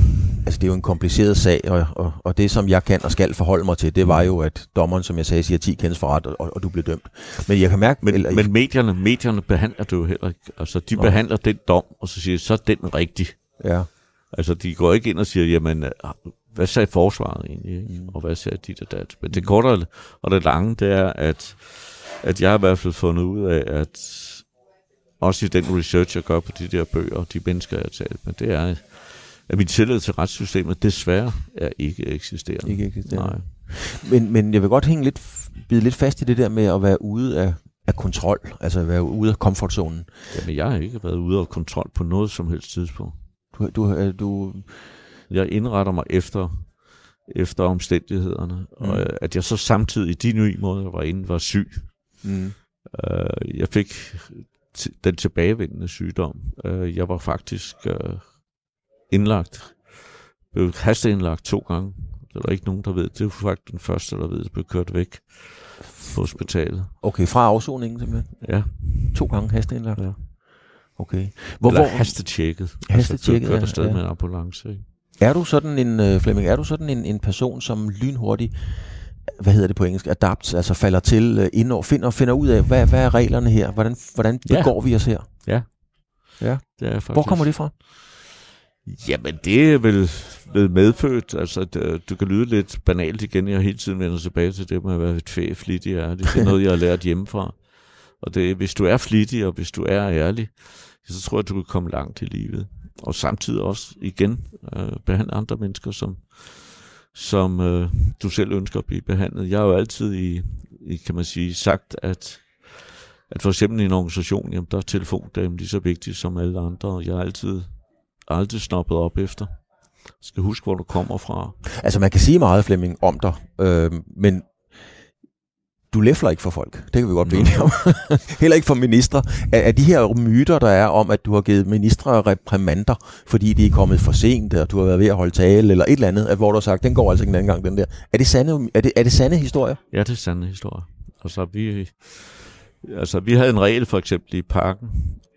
altså det er jo en kompliceret sag, og, og, og det som jeg kan og skal forholde mig til, det var jo, at dommeren, som jeg sagde, siger 10 kendes for ret, og, og du blev dømt. Men jeg kan mærke... Men, eller, men medierne, medierne behandler det jo heller ikke. Altså de Nå. behandler den dom, og så siger så er den rigtig. Ja. Altså de går ikke ind og siger, jamen, øh, hvad sagde forsvaret egentlig, ikke? Mm. og hvad sagde dit og dat. Men det korte og det lange, det er, at, at jeg har i hvert fald fundet ud af, at også i den research, jeg gør på de der bøger, og de mennesker, jeg har talt med, det er, at min tillid til retssystemet desværre er ikke eksisterende. Ikke eksisterende. Nej. Men, men jeg vil godt hænge lidt, bide lidt fast i det der med at være ude af, af kontrol, altså at være ude af komfortzonen. Jamen, jeg har ikke været ude af kontrol på noget som helst tidspunkt. Du, du, øh, du, Jeg indretter mig efter, efter omstændighederne, mm. og at jeg så samtidig i de nye måder, jeg var inde, var syg. mm, Øh, jeg fik den tilbagevendende sygdom. Øh, jeg var faktisk øh, indlagt, blev hasteindlagt to gange. Det er der ikke nogen, der ved. Det var faktisk den første, der ved, at blev kørt væk på hospitalet. okay, fra afsoningen simpelthen. Ja, To gange hasteindlagt. Ja. Okay. Hvor, eller hvor, hastetjekket. Hastetjekket, altså, blev kørt ja, afsted ja. med en ambulance. Ikke? Er du sådan en, øh, Flemming, er du sådan en, en person, som lynhurtigt, hvad hedder det på engelsk, adapt, altså falder til, øh, ind og finder, finder ud af, hvad, hvad er reglerne her? Hvordan, hvordan Ja. begår vi os her? Det er faktisk. Hvor kommer det fra? Jamen, det er vel blevet medfødt. Altså, det, du kan lyde lidt banalt igen. Jeg har hele tiden vendt tilbage til det med at være et fæ, flittig ærlig. Det er noget, jeg har lært hjemmefra. Og det, hvis du er flittig, og hvis du er ærlig, så tror jeg, du kan komme langt i livet. Og samtidig også, igen, øh, behandle andre mennesker, som, som øh, du selv ønsker at blive behandlet. Jeg har jo altid i, i kan man sige, sagt, at at for eksempel i en organisation, jamen, der er telefondamen lige så vigtig som alle andre, og jeg har altid aldrig snoppet op efter. skal huske, hvor du kommer fra. Altså, man kan sige meget, Flemming, om dig, øh, men du læfler ikke for folk. Det kan vi godt blive enige om. Heller ikke for ministre. Er, er de her myter, der er om, at du har givet ministre reprimander, fordi de er kommet for sent, og du har været ved at holde tale, eller et eller andet, at hvor du har sagt, den går altså ikke en anden gang, den der. Er det sande, er det, er det sande historier? Ja, det er sande historier. Altså, vi, altså, vi havde en regel for eksempel i parken,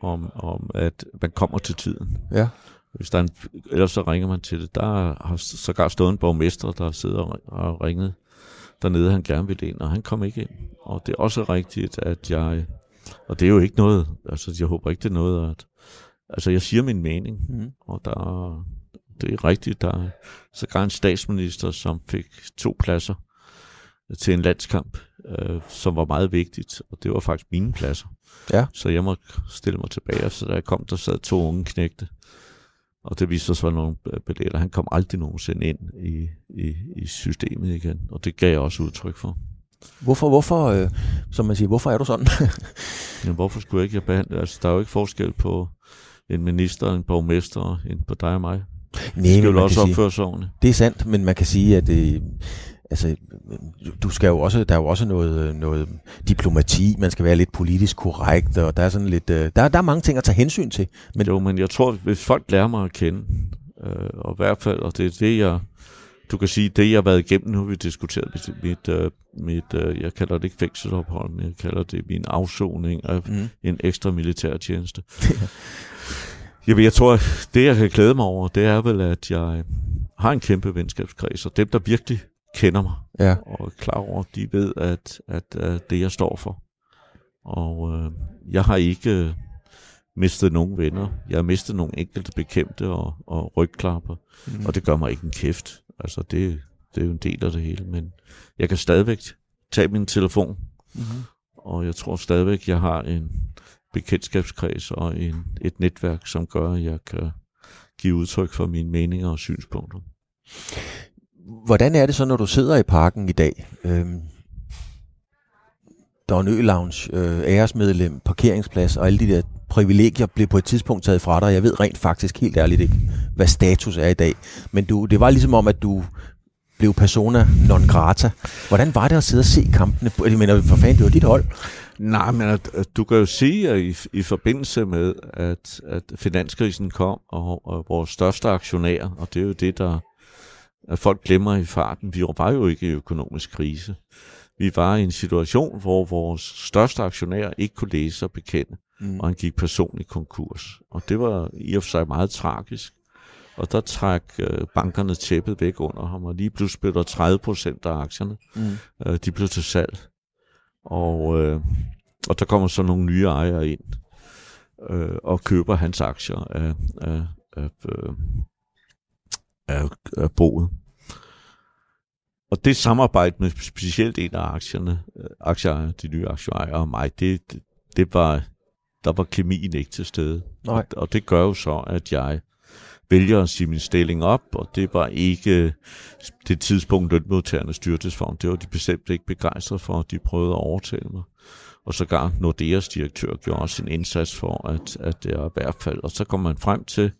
om, om at man kommer til tiden. Ja. Hvis der er en, ellers så ringer man til det. Der har sågar stået en borgmester, der sidder og ringet dernede, han gerne ville ind, og han kom ikke ind. Og det er også rigtigt, at jeg, og det er jo ikke noget, altså jeg håber ikke, det er noget, at, altså jeg siger min mening, mm. og der, det er rigtigt, der er sågar en statsminister, som fik to pladser til en landskamp, øh, som var meget vigtigt, og det var faktisk mine pladser. Ja. Så jeg må stille mig tilbage, og så da jeg kom, der sad to unge knægte, og det viste sig, at nogle billetter. Han kom aldrig nogensinde ind i, i, i systemet igen, og det gav jeg også udtryk for. Hvorfor, hvorfor øh, som man siger, hvorfor er du sådan? Men hvorfor skulle jeg ikke have behandlet? Altså, der er jo ikke forskel på en minister, en borgmester, en på dig og mig. Nej, skal man også opføre sige, Det er sandt, men man kan sige, at det, altså, du skal jo også, der er jo også noget, noget diplomati, man skal være lidt politisk korrekt, og der er sådan lidt, øh, der, der er mange ting at tage hensyn til. Men jo, men jeg tror, hvis folk lærer mig at kende, øh, og i hvert fald, og det er det, jeg, du kan sige, det jeg har været igennem, nu har vi diskuteret mit, mit, øh, mit øh, jeg kalder det ikke fængselsophold, men jeg kalder det min afsoning af mm. en ekstra militær tjeneste. Jamen, jeg tror, det jeg kan glæde mig over, det er vel, at jeg har en kæmpe venskabskreds, og dem, der virkelig kender mig ja. og er klar over, de ved, at, at, at det jeg står for. Og øh, jeg har ikke øh, mistet nogen venner. Jeg har mistet nogle enkelte bekæmte og, og rygklapper, mm. og det gør mig ikke en kæft. Altså det, det er jo en del af det hele, men jeg kan stadigvæk tage min telefon, mm. og jeg tror stadigvæk, jeg har en bekendtskabskreds og en, et netværk, som gør, at jeg kan give udtryk for mine meninger og synspunkter. Hvordan er det så, når du sidder i parken i dag? Øhm, der er en ø-lounge, øh, æresmedlem, parkeringsplads og alle de der privilegier blev på et tidspunkt taget fra dig. Jeg ved rent faktisk helt ærligt ikke, hvad status er i dag. Men du, det var ligesom om, at du blev persona non grata. Hvordan var det at sidde og se kampene? Jeg mener, for fanden, det var dit hold. Nej, men at, at du kan jo sige, at i, i forbindelse med, at, at finanskrisen kom, og, og vores største aktionær, og det er jo det, der at folk glemmer i farten. Vi var jo ikke i økonomisk krise. Vi var i en situation, hvor vores største aktionær ikke kunne læse og bekende, mm. og han gik personligt konkurs. Og det var i og for sig meget tragisk. Og der træk øh, bankerne tæppet væk under ham, og lige pludselig blev der 30 procent af aktierne. Mm. Øh, de blev til salg. Og, øh, og der kommer så nogle nye ejere ind øh, og køber hans aktier af, af, af, af, af boet. Og det samarbejde med specielt en af aktierne, øh, aktieejere, de nye aktieejere og mig, det, det, det var, der var kemien ikke til stede. Nej. Og, og det gør jo så, at jeg vælger at sige min stilling op, og det var ikke det tidspunkt, lønmodtagerne styrtes for. Det var de bestemt ikke begejstrede for, de prøvede at overtale mig. Og sågar Nordeas direktør gjorde også en indsats for, at, at det er i hvert fald. Og så kom man frem til,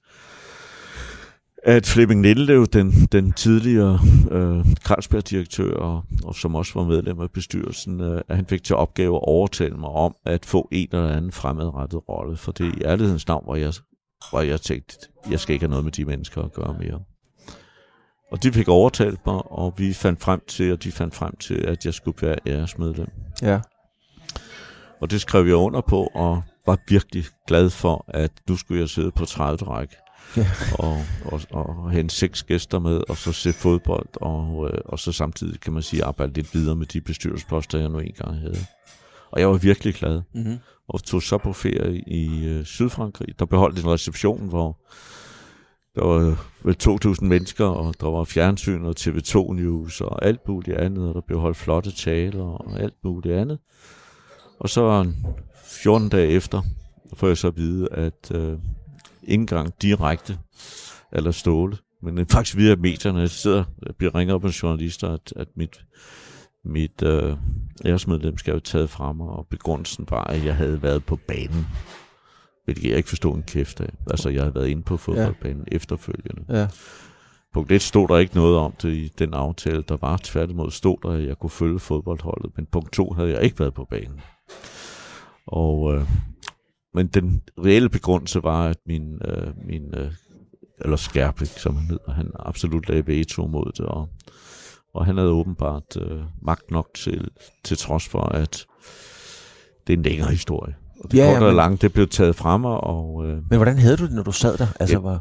at Flemming Lillev, den, den tidligere øh, Carlsberg-direktør, og, og som også var medlem af bestyrelsen, øh, at han fik til opgave at overtale mig om at få en eller anden fremadrettet rolle. For det i ærlighedens navn var jeg, var jeg tænkt, jeg skal ikke have noget med de mennesker at gøre mere. Og de fik overtalt mig, og vi fandt frem til, og de fandt frem til, at jeg skulle være æresmedlem. Ja. Og det skrev jeg under på, og var virkelig glad for, at nu skulle jeg sidde på 30 række ja. og, og, og hente seks gæster med, og så se fodbold, og, øh, og så samtidig kan man sige, arbejde lidt videre med de bestyrelsesposter, jeg nu engang havde. Og jeg var virkelig glad, mm-hmm. og tog så på ferie i øh, Sydfrankrig. Der beholdt en reception, hvor der var vel 2.000 mennesker, og der var fjernsyn og TV2 News og alt muligt andet, og der blev holdt flotte taler og alt muligt andet. Og så 14 dage efter, får jeg så at vide, at øh, ikke engang direkte eller ståle, men faktisk via medierne. Jeg sidder, jeg bliver ringet op af journalister, at, at mit, mit øh, æresmedlemskab er taget frem, og begrundelsen var, at jeg havde været på banen. Hvilket jeg ikke forstod en kæft af. Altså, jeg havde været inde på fodboldbanen ja. efterfølgende. Ja. punkt 1 stod der ikke noget om det i den aftale, der var. Tværtimod stod der, at jeg kunne følge fodboldholdet. Men punkt 2 havde jeg ikke været på banen. Og, øh, men den reelle begrundelse var, at min, øh, min øh, eller Skærpik, som han hedder, han absolut lagde veto mod det, og, og han havde åbenbart øh, magt nok til, til trods for, at det er en længere historie. Og det Ja, ja, ja, korte og men- lange, det blev taget fra mig, og øh, Men hvordan havde du det, når du sad der? Altså, Ja. var...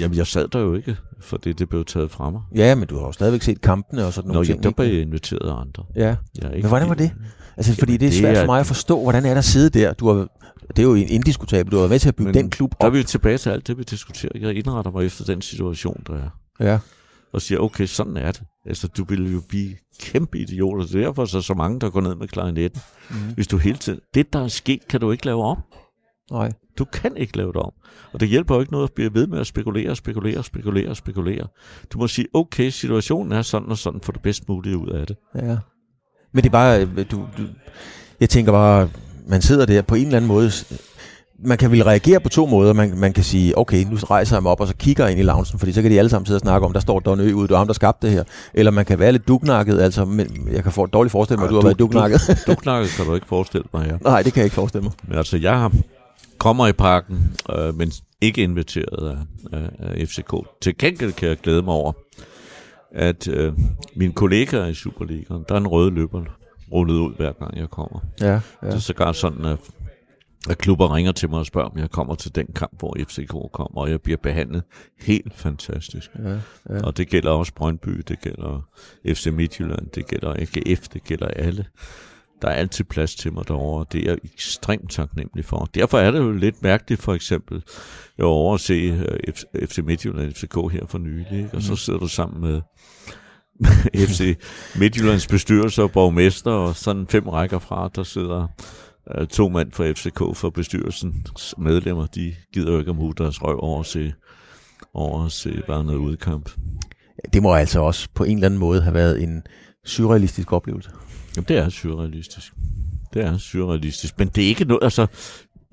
jamen, jeg sad der jo ikke, fordi det blev taget fra mig. Ja, men du har jo stadigvæk set kampene og sådan Nå, nogle ja, ting. der ikke? blev jeg inviteret af andre. Ja, Jeg ikke, men hvordan var det? Altså, fordi Jamen, det er det svært er- for mig at forstå, hvordan er der at sidde der. Du har, det er jo indiskutabelt. Du har været med til at bygge Men den klub Der er op. vi tilbage til alt det, vi diskuterer. Jeg indretter mig efter den situation, der er. Ja. Og siger, okay, sådan er det. Altså, du vil jo blive kæmpe idioter. Det er derfor så, så mange, der går ned med klarinetten. Mm. Hvis du hele tiden... Det, der er sket, kan du ikke lave om. Nej. Du kan ikke lave det om. Og det hjælper jo ikke noget at blive ved med at spekulere, spekulere, spekulere, spekulere. Du må sige, okay, situationen er sådan og sådan, for det bedst mulige ud af det. Ja. Men det er bare, øh, du, du, jeg tænker bare, man sidder der på en eller anden måde, man kan vel reagere på to måder. Man, man kan sige, okay, nu rejser jeg mig op, og så kigger jeg ind i loungen, fordi så kan de alle sammen sidde og snakke om, der står Don Ø ude, det var ham, der skabte det her. Eller man kan være lidt duknakket, altså, men jeg kan få dårligt forestille mig, at du har været duknakket. Du, duknakket kan du ikke forestille mig, ja. Nej, det kan jeg ikke forestille mig. Men altså, jeg har- kommer i parken, øh, men ikke inviteret af, af, FCK. Til gengæld kan jeg glæde mig over, at øh, mine kollegaer i Superligaen, der er en røde løber rullet ud, hver gang jeg kommer. Ja, Ja. ja. Det er sågar sådan, at, at klubber ringer til mig og spørger, om jeg kommer til den kamp, hvor FCK kommer, og jeg bliver behandlet helt fantastisk. ja, ja. Og det gælder også Brøndby, det gælder FC Midtjylland, det gælder AGF, det gælder alle. Der er altid plads til mig derovre, og det er jeg ekstremt taknemmelig for. Derfor er det jo lidt mærkeligt for eksempel at over at se øh, FC Midtjylland FCK her for nylig, ikke? og så sidder du sammen med FC Midtjyllands bestyrelse og borgmester, og sådan fem rækker fra, der sidder to mand fra FCK for bestyrelsens medlemmer. De gider jo ikke at muge deres røv over at se, over se bare noget udkamp. Det må altså også på en eller anden måde have været en surrealistisk oplevelse. Jamen, det er surrealistisk. Det er surrealistisk. Men det er ikke noget, altså,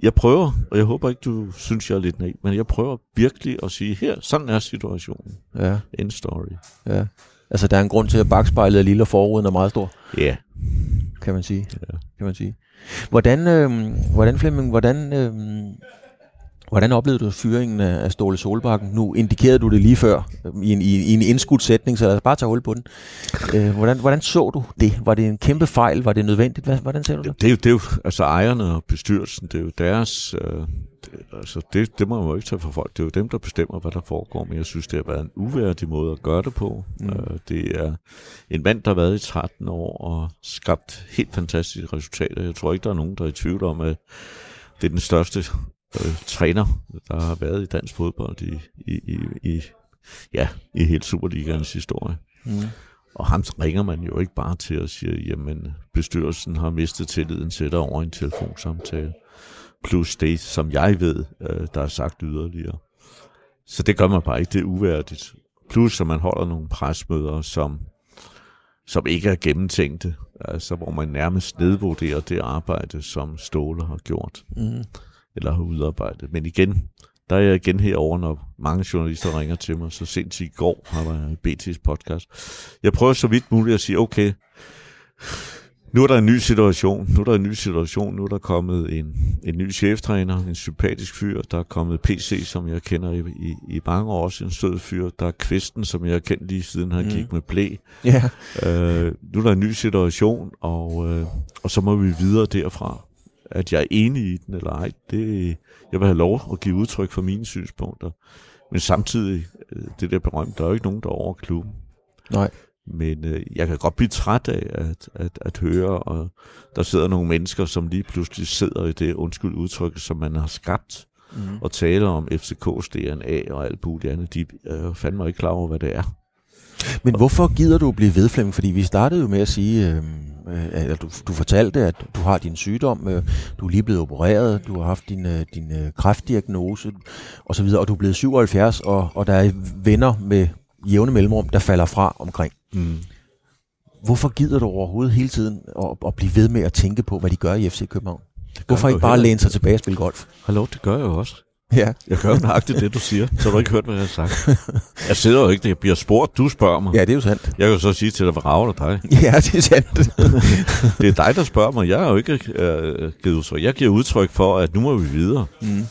jeg prøver, og jeg håber ikke, du synes, jeg er lidt naiv, men jeg prøver virkelig at sige, her, sådan er situationen. Ja, End story. ja. Altså, der er en grund til, at bagspejlet er lille og forruden er meget stor. Ja. Kan man sige. Ja. Kan man sige. Hvordan, øh, hvordan Flemming, hvordan, øh, hvordan oplevede du fyringen af Ståle Solbakken? Nu indikerede du det lige før øh, i en, i, i en indskudt sætning, så lad os bare tage hul på den. Øh, hvordan, hvordan så du det? Var det en kæmpe fejl? Var det nødvendigt? Hvad, hvordan ser du det? Det er, jo, det er jo, altså ejerne og bestyrelsen, det er jo deres, øh, det, altså det, det må man jo ikke tage for folk, det er jo dem, der bestemmer, hvad der foregår, men jeg synes, det har været en uværdig måde at gøre det på. Mm. Øh, det er en mand, der har været i 13 år og skabt helt fantastiske resultater. Jeg tror ikke, der er nogen, der er i tvivl om, at det er den største øh, træner, der har været i dansk fodbold i, i, i, i, ja, i hele Superligaens historie. Mm. Og ham ringer man jo ikke bare til og siger, jamen bestyrelsen har mistet tilliden til dig over en telefonsamtale. Plus det, som jeg ved, øh, der er sagt yderligere. Så det gør man bare ikke, det er uværdigt. Plus, at man holder nogle presmøder, som, som ikke er gennemtænkte. Altså, hvor man nærmest nedvurderer det arbejde, som Ståle har gjort, Mm. Eller har udarbejdet. Men igen, der er jeg igen herover, når mange journalister ringer til mig. Så sent i går har jeg i BT's podcast. Jeg prøver så vidt muligt at sige, okay, nu er der en ny situation, nu er der en ny situation, nu er der kommet en, en ny cheftræner, en sympatisk fyr, der er kommet PC, som jeg kender i, i, i mange år, også en sød fyr, der er Kvisten, som jeg har kendt lige siden han Mm. gik med blæ. Ja. Øh, nu er der en ny situation, og, øh, og så må vi videre derfra. At jeg er enig i den eller ej, det, jeg vil have lov at give udtryk for mine synspunkter. Men samtidig, øh, det der berømt, der er jo ikke nogen, der er over klubben. Nej. Men øh, jeg kan godt blive træt af at, at, at høre, og der sidder nogle mennesker, som lige pludselig sidder i det undskyld udtryk, som man har skabt, Mm. og taler om FCK's DNA og alt muligt andet. De er jo fandme ikke klar over, hvad det er. Men hvorfor gider du blive ved, Flemming? Fordi vi startede jo med at sige, øh, øh, at du, du fortalte, at du har din sygdom, øh, du er lige blevet opereret, du har haft din, øh, din øh, kræftdiagnose og så videre, og du er blevet 77, og, og der er venner med jævne mellemrum, der falder fra omkring. Mm. Hvorfor gider du overhovedet hele tiden at, at blive ved med at tænke på, hvad de gør i FC København? Hvorfor ikke bare læne sig tilbage og spille golf? Hallo, det gør jeg jo også. Ja. Jeg gør nøjagtigt det, du siger. Så har du ikke hørt, hvad jeg har sagt. Jeg sidder jo ikke, jeg bliver spurgt, du spørger mig. ja, det er jo sandt. Jeg kan jo så sige til dig, hvad rager dig? Ja, det er sandt. Det er dig, der spørger mig. Jeg har jo ikke øh, givet udtryk. Jeg giver udtryk for, at nu må vi videre. Mm.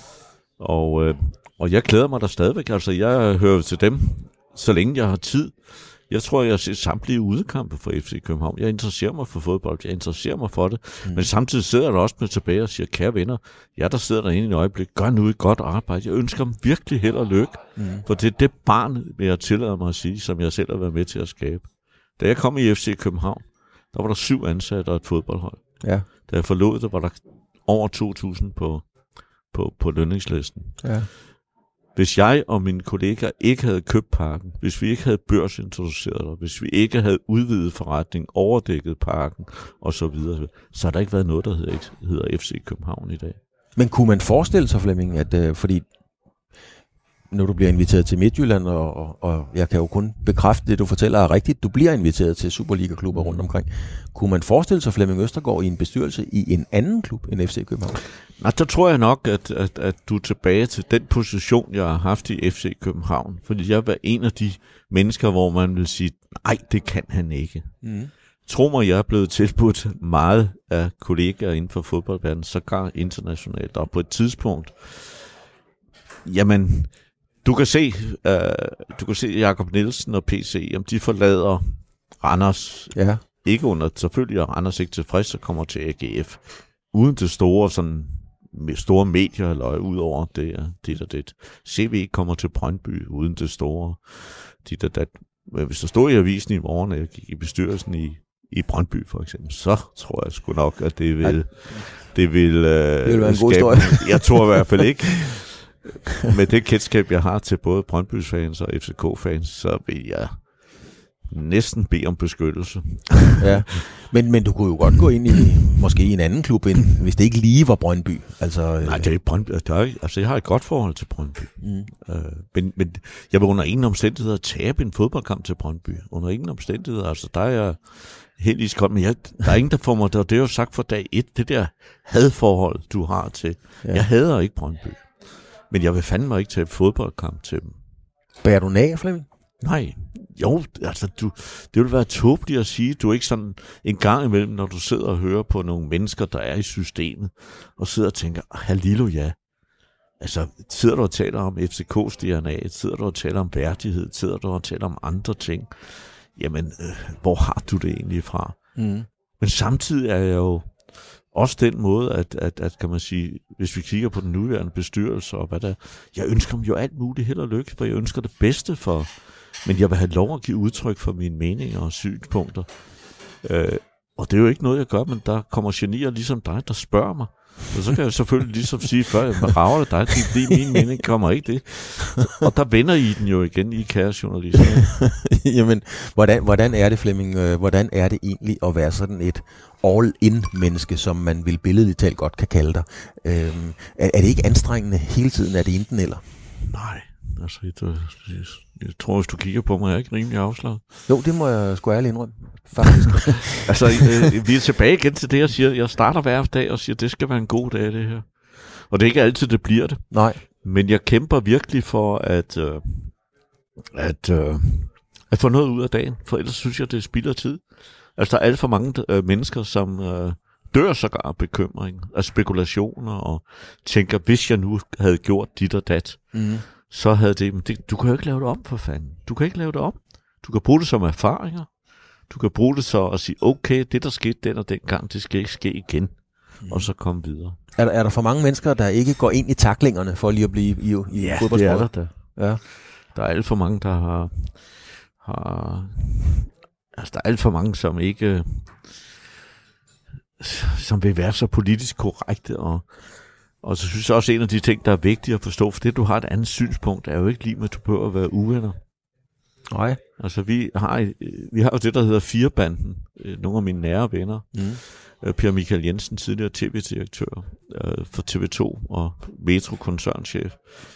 Og, øh, og jeg glæder mig der stadigvæk. Altså, jeg hører til dem, så længe jeg har tid. Jeg tror, jeg har set samtlige udekampe for FC København. Jeg interesserer mig for fodbold. Jeg interesserer mig for det. Mm. Men samtidig sidder jeg der også med tilbage og siger, kære venner, jeg der sidder derinde i en øjeblik, gør nu et godt arbejde. Jeg ønsker dem virkelig held og lykke. Mm. For det er det barn, vil jeg tillade mig at sige, som jeg selv har været med til at skabe. Da jeg kom i FC København, der var der syv ansatte og et fodboldhold. Ja. Da jeg forlod det, var der over 2.000 på, på, på lønningslisten. ja. Hvis jeg og mine kollegaer ikke havde købt parken, hvis vi ikke havde børsintroduceret dig, hvis vi ikke havde udvidet forretning, overdækket parken og så videre, så har der ikke været noget, der hedder, hedder FC København i dag. Men kunne man forestille sig, Flemming, at øh, fordi når du bliver inviteret til Midtjylland, og, og, og jeg kan jo kun bekræfte det, du fortæller er rigtigt, du bliver inviteret til Superliga-klubber rundt omkring. Kunne man forestille sig Flemming Østergaard i en bestyrelse i en anden klub end FC København? Nej, der tror jeg nok, at, at, at du er tilbage til den position, jeg har haft i FC København. Fordi jeg var en af de mennesker, hvor man vil sige, nej, det kan han ikke. Mm. Tro mig, jeg er blevet tilbudt meget af kollegaer inden for fodboldverdenen, sågar internationalt. Og på et tidspunkt, jamen, du kan se, uh, du kan se Jakob Nielsen og PC, om de forlader Randers, Ja. ikke under, selvfølgelig er Randers ikke tilfreds, så kommer til AGF. Uden det store, sådan, med store medier, eller ud over det, er det og det. CV kommer til Brøndby, uden det store, dit og dat. Hvis der stod i avisen i morgen, at jeg gik i bestyrelsen i, i Brøndby for eksempel, så tror jeg sgu nok, at det vil, det vil, uh, det vil være en god historie. Jeg tror i hvert fald ikke, med det kendskab, jeg har til både Brøndbys fans og FCK-fans, så vil jeg næsten bede om beskyttelse. ja. Men, men du kunne jo godt gå ind i måske i en anden klub, end, hvis det ikke lige var Brøndby. Altså, øh, Nej, det er ikke Brøndby. Der er, altså, jeg har et godt forhold til Brøndby. Mm. Øh, men, men jeg vil under ingen omstændigheder tabe en fodboldkamp til Brøndby. Under ingen omstændigheder. Altså, der er jeg helt iskold. Men jeg, der er ingen, der får mig... Det er jo sagt fra dag et. Det der hadforhold, du har til... Ja. Jeg hader ikke Brøndby. Men jeg vil fandme ikke tage fodboldkamp til dem. Bærer du nag, Flemming? Nej, jo, altså du, det vil være tåbeligt at sige, du er ikke sådan en gang imellem, når du sidder og hører på nogle mennesker, der er i systemet, og sidder og tænker, hallo ja. Altså, sidder du og taler om FCK's DNA, sidder du og taler om værdighed, sidder du og taler om andre ting, jamen, øh, hvor har du det egentlig fra? Mm. Men samtidig er jeg jo også den måde, at, at, at kan man sige, hvis vi kigger på den nuværende bestyrelse og hvad der, jeg ønsker dem jo alt muligt held og lykke, for jeg ønsker det bedste for, men jeg vil have lov at give udtryk for mine meninger og synspunkter. Øh, og det er jo ikke noget, jeg gør, men der kommer genier ligesom dig, der spørger mig. Og så kan jeg selvfølgelig ligesom sige før, hvad rager det dig? Det er min mening, kommer ikke det. Og der vender I den jo igen, I kære journalister. Jamen, hvordan, hvordan er det, Flemming? øh, Hvordan er det egentlig at være sådan et all-in-menneske, som man vil billedligt talt godt kan kalde dig? Øhm, er, er det ikke anstrengende hele tiden? Er det enten eller? Nej, altså, jeg, jeg, jeg tror, hvis du kigger på mig, er jeg ikke rimelig afslaget. Jo, det må jeg sgu ærligt indrømme, faktisk. Altså, øh, vi er tilbage igen til det, jeg siger. Jeg starter hver dag og siger, det skal være en god dag, det her. Og det er ikke altid, det bliver det. Nej. Men jeg kæmper virkelig for at, øh, at, øh, at få noget ud af dagen. For ellers synes jeg, det spilder tid. Altså, der er alt for mange øh, mennesker, som øh, dør sågar af bekymring, af spekulationer, og tænker, hvis jeg nu havde gjort dit og dat, Mm. Så havde det, men det, du kan jo ikke lave det om for fanden. Du kan ikke lave det om. Du kan bruge det som erfaringer. Du kan bruge det så at sige, okay, det der skete den og den gang, det skal ikke ske igen. Og så komme videre. Er, der, er der for mange mennesker, der ikke går ind i taklingerne for lige at blive i, i det er der da. Ja. Der er alt for mange, der har, har altså der er alt for mange, som ikke som vil være så politisk korrekte og og så synes jeg også, at en af de ting, der er vigtige at forstå, for det, du har et andet synspunkt, er jo ikke lige med, at du behøver at være uvenner. Nej. Altså, vi har, øh, vi har jo det, der hedder Firebanden. Øh, Nogle af mine nære venner. Mm. Øh, Per Michael Jensen, tidligere tv-direktør for TV2 og Metro-koncernchef.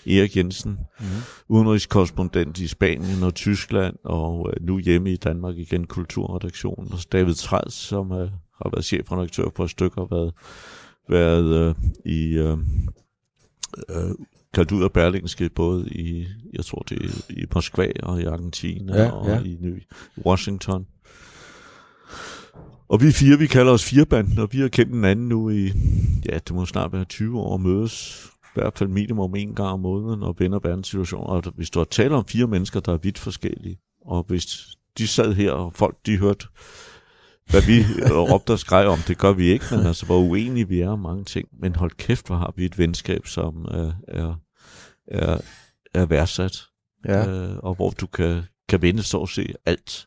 Erik Jensen, Mm. udenrigskorrespondent i Spanien og Tyskland, og nu hjemme i Danmark igen, kulturredaktionen. Og David Træs, som har været chefredaktør på et stykke, og været, været øh, i, øh, øh, kaldt ud af Berlingske, både i, jeg tror det er i Moskva og i Argentina Ja, og ja. i New Washington. Og vi fire, vi kalder os firebanden, og vi har kendt hinanden nu i, ja, det må snart være 20 år og mødes i hvert fald minimum en gang om måneden og vender verdenssituationer. Og hvis du har talt om fire mennesker, der er vidt forskellige, og hvis de sad her, og folk de hørte, hvad vi råbte og skreg om, det gør vi ikke, men altså hvor uenige vi er om mange ting. Men hold kæft, hvor har vi et venskab, som er, er, er, er værdsat, Ja. øh, og hvor du kan, kan vinde så at se alt.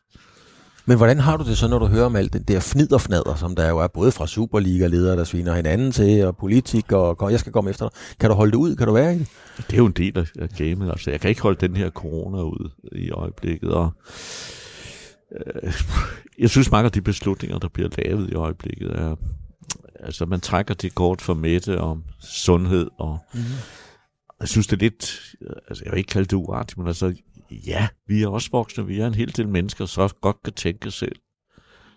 Men hvordan har du det så, når du hører om alt den der fniderfnader, som der jo er både fra Superliga-ledere, der sviner hinanden til, og politikere, og jeg skal komme efter dig. Kan du holde det ud? Kan du være i det? Det er jo en del af af gamet. Altså, jeg kan ikke holde den her corona ud i øjeblikket. Og, øh, jeg synes, mange af de beslutninger, der bliver lavet i øjeblikket, er, altså, man trækker det kort for Mette om sundhed, og Mm-hmm. jeg synes, det er lidt, altså, jeg vil ikke kalde det uartigt, men altså, ja, vi er også voksne, vi er en hel del mennesker, som godt kan tænke selv.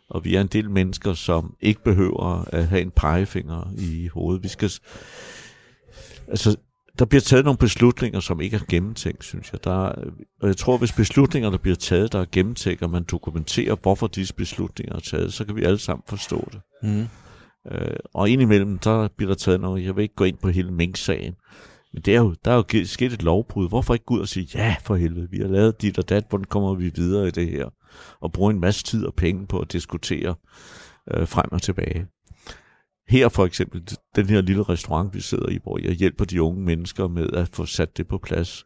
Og vi er en del mennesker, som ikke behøver at have en pegefinger i hovedet. Vi skal, altså, der bliver taget nogle beslutninger, som ikke er gennemtænkt, synes jeg. Der er, og jeg tror, hvis beslutningerne bliver taget, der er gennemtænkt, og man dokumenterer, hvorfor disse beslutninger er taget, så kan vi alle sammen forstå det. Mm. Øh, og indimellem, der bliver der taget noget, jeg vil ikke gå ind på hele Mink-sagen, men det er jo, der er jo sket et lovbrud. Hvorfor ikke gå ud og sige, ja for helvede, vi har lavet dit og dat, hvordan kommer vi videre i det her? Og bruge en masse tid og penge på at diskutere øh, frem og tilbage. Her for eksempel, den her lille restaurant, vi sidder i, hvor jeg hjælper de unge mennesker med at få sat det på plads.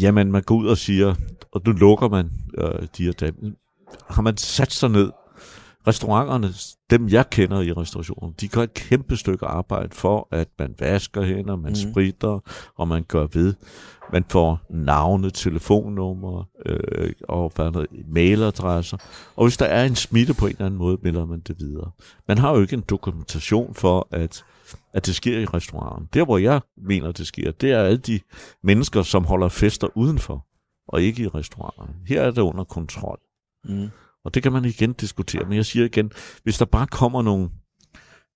Jamen, man går ud og siger, og nu lukker man øh, de her dem. Har man sat sig ned restauranterne, dem jeg kender i restaurationen, de gør et kæmpe stykke arbejde for, at man vasker hænder, man mm. spritter, og man gør ved. Man får navne, telefonnumre øh, og hvad er der, mailadresser. Og hvis der er en smitte på en eller anden måde, melder man det videre. Man har jo ikke en dokumentation for, at, at det sker i restauranten. Der, hvor jeg mener, det sker, det er alle de mennesker, som holder fester udenfor, og ikke i restauranten. Her er det under kontrol. Mm. Og det kan man igen diskutere. Men jeg siger igen, hvis der bare kommer nogle,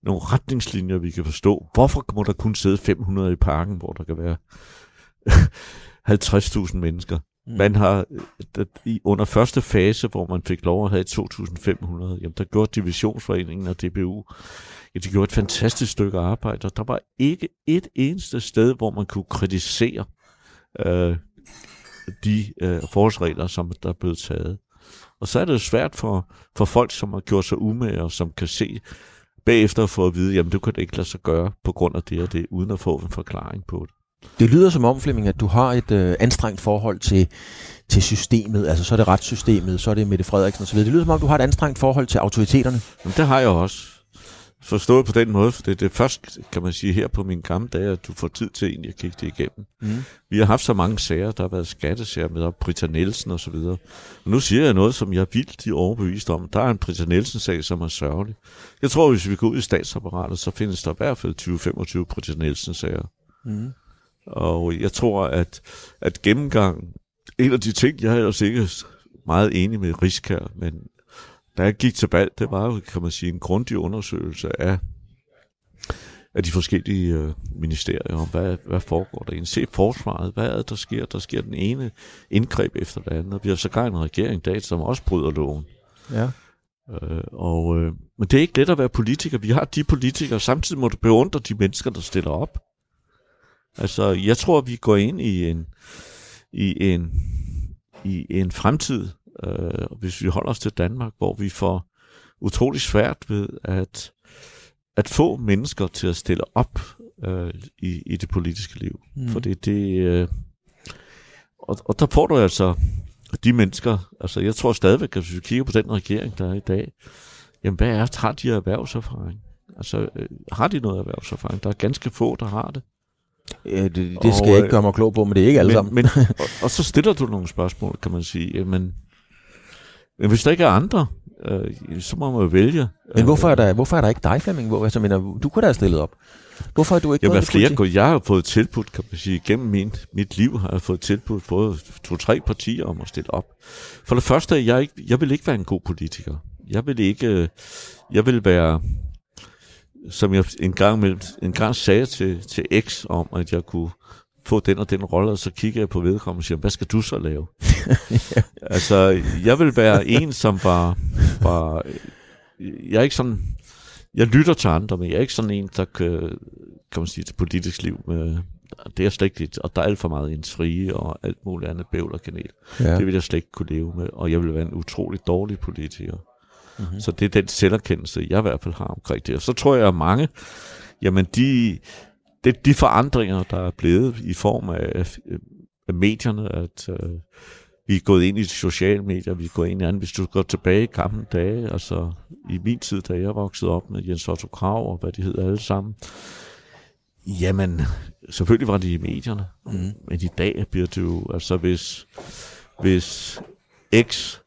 nogle retningslinjer, vi kan forstå, hvorfor må der kun sidde 500 i parken, hvor der kan være 50.000 mennesker? Mm. Man har øh, i, under første fase, hvor man fik lov at have 2.500, jamen der gjorde Divisionsforeningen og DBU, ja, de gjorde et fantastisk stykke arbejde, og der var ikke et eneste sted, hvor man kunne kritisere øh, de øh, forholdsregler, som der er blevet taget. Og så er det jo svært for, for folk, som har gjort sig umage, og som kan se bagefter få at vide, jamen det kan det ikke lade sig gøre på grund af det og det, uden at få en forklaring på det. Det lyder som om, Flemming, at du har et øh, anstrengt forhold til, til systemet. Altså, så er det retssystemet, så er det Mette Frederiksen osv. Det lyder som om, du har et anstrengt forhold til autoriteterne. Men det har jeg også forstået på den måde, for det, det er først, kan man sige, her på min gamle dage, at du får tid til egentlig at kigge det igennem. Mm. Vi har haft så mange sager, der har været skattesager med op, Britta Nielsen og så videre. Og nu siger jeg noget, som jeg er vildt overbevist om. Der er en Britta Nielsen-sag, som er sørgelig. Jeg tror, hvis vi går ud i statsapparatet, så findes der i hvert fald 20-25 Britta Nielsen-sager. Mm. Og jeg tror, at, at gennemgang, en af de ting, jeg er ellers ikke meget enig med Riskær, men da jeg gik til valg, det var jo, kan man sige, en grundig undersøgelse af, af de forskellige øh, ministerier om, hvad, hvad foregår der. En se forsvaret, hvad er det, der sker? Der sker den ene indgreb efter det andet, og vi har sågar en regering dag, som også bryder loven. Ja. Øh, og, øh, men det er ikke let at være politiker. Vi har de politikere, samtidig må du beundre de mennesker, der stiller op. Altså, jeg tror, vi går ind i en, i en, i en fremtid, øh, hvis vi holder os til Danmark, hvor vi får utrolig svært ved at, at få mennesker til at stille op øh, i, i det politiske liv. Mm. Mm. For det, øh, og, og der får du altså de mennesker, altså jeg tror stadigvæk, at hvis vi kigger på den regering, der er i dag, jamen hvad er, har de erhvervserfaring? Altså, øh, har de noget erhvervserfaring? Der er ganske få, der har det. Ja, det, det Og, skal jeg ikke gøre mig klog på, men det er ikke alle men, sammen. Men, og, og så stiller du nogle spørgsmål, kan man sige. Jamen, men hvis der ikke er andre, øh, så må man jo vælge. Men hvorfor er, der, hvorfor er der ikke dig, Flemming? Hvor, altså, mener, du kunne da have stillet op. Hvorfor er du ikke Jamen, i flere går, jeg har fået tilbudt, kan man sige, gennem min, mit liv har jeg fået tilbudt både to-tre partier om at stille op. For det første, jeg, ikke, jeg vil ikke være en god politiker. Jeg vil ikke, øh, jeg vil være, som jeg en gang, med, en gang sagde til, til X om, at jeg kunne få den og den rolle, og så kigger jeg på vedkommende og siger, hvad skal du så lave? ja. Altså, jeg vil være en, som var, var jeg er ikke sådan, jeg lytter til andre, men jeg er ikke sådan en, der kan, kan man sige, til politisk liv med, det er slet ikke lidt, og der er alt for meget indfrie og alt muligt andet bævl og kanel. Ja. Det vil jeg slet ikke kunne leve med, og jeg vil være en utrolig dårlig politiker. Mm-hmm. Så det er den selverkendelse, jeg i hvert fald har omkring det. Og så tror jeg, at mange, jamen de, det, de forandringer, der er blevet i form af, af medierne, at øh, vi er gået ind i de sociale medier, vi er gået ind i andet. Hvis du går tilbage i gamle dage, altså i min tid, da jeg voksede op med Jens Otto Krav og hvad de hedder alle sammen, jamen, selvfølgelig var det i medierne, mm. men i dag bliver det jo, altså hvis, hvis X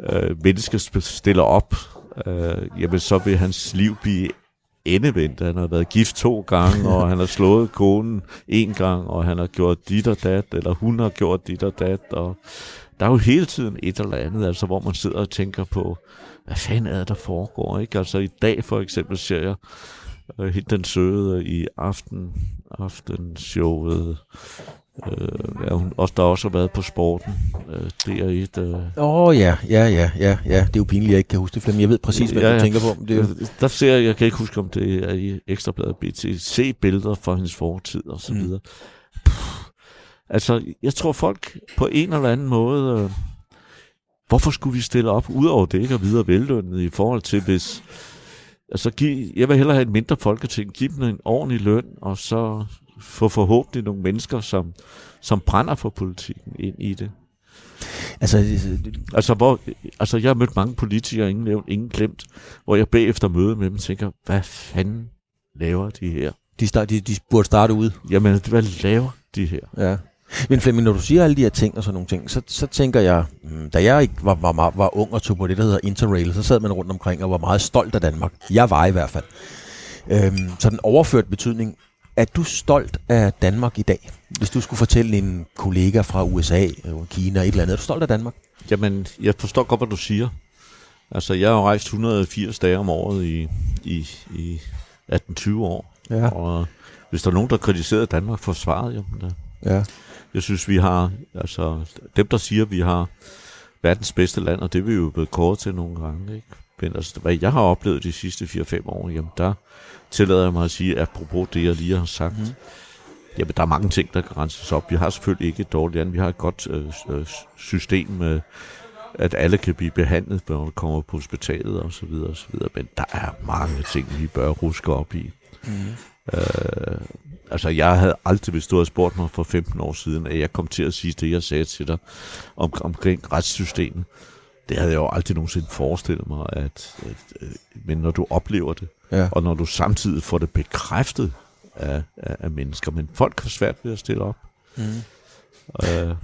øh, mennesker stiller op, øh, jamen så vil hans liv blive endevendt. Han har været gift to gange, og han har slået konen en gang, og han har gjort dit og dat, eller hun har gjort dit og dat, og der er jo hele tiden et eller andet, altså hvor man sidder og tænker på, hvad fanden er det, der foregår, ikke? Altså i dag for eksempel ser jeg uh, den søde i aften, aftenshowet, Øh, ja, hun, også, der også har været på sporten. Øh, det er et... Åh øh... oh, ja, ja, ja, ja, ja. Det er jo pinligt, jeg ikke kan huske det, Flemming. Jeg ved præcis, hvad ja, du ja. tænker på. Det er jo... Der ser jeg, jeg kan ikke huske, om det er i Ekstrabladet BT, se billeder fra hendes fortid og så mm. videre. Puh. Altså, jeg tror folk på en eller anden måde... Øh, hvorfor skulle vi stille op, udover det ikke, og videre vellønnet i forhold til, hvis... Altså, giv, jeg vil hellere have et mindre folketing, give dem en ordentlig løn, og så få forhåbentlig nogle mennesker, som, som brænder for politikken ind i det. Altså, altså, hvor, altså, jeg har mødt mange politikere, ingen nævnt, ingen glemt, hvor jeg bagefter møder med dem tænker, hvad fanden laver de her? De, start, de, de burde starte ud. Jamen, hvad laver de her? Ja. Men Flemming, når du siger alle de her ting og sådan nogle ting, så, så tænker jeg, hmm, da jeg ikke var, var, var ung og tog på det, der hedder Interrail, så sad man rundt omkring og var meget stolt af Danmark. Jeg var i hvert fald. Øhm, så den overført betydning, er du stolt af Danmark i dag? Hvis du skulle fortælle en kollega fra USA, Kina, et eller andet, er du stolt af Danmark? Jamen, jeg forstår godt, hvad du siger. Altså, jeg har rejst 180 dage om året i, i, i 18-20 år. Ja. Og hvis der er nogen, der kritiserer Danmark for svaret, jamen da. Ja. Jeg synes, vi har, altså, dem der siger, at vi har verdens bedste land, og det er vi jo blevet kåret til nogle gange, ikke? Men altså, hvad jeg har oplevet de sidste 4-5 år, jamen der tillader jeg mig at sige, apropos det, jeg lige har sagt, mm. jamen der er mange ting, der kan renses op. Vi har selvfølgelig ikke et dårligt land, vi har et godt øh, øh, system med, at alle kan blive behandlet, når de kommer på hospitalet og så videre og så videre. Men der er mange ting, vi bør ruske op i. Mm. Øh, altså, jeg havde aldrig, hvis du havde spurgt mig for 15 år siden, at jeg kom til at sige det, jeg sagde til dig om, omkring retssystemet. Det havde jeg jo aldrig nogensinde forestillet mig, at, at, at men når du oplever det, ja. og når du samtidig får det bekræftet af, af, af mennesker, men folk har svært ved at stille op. Mm. Uh,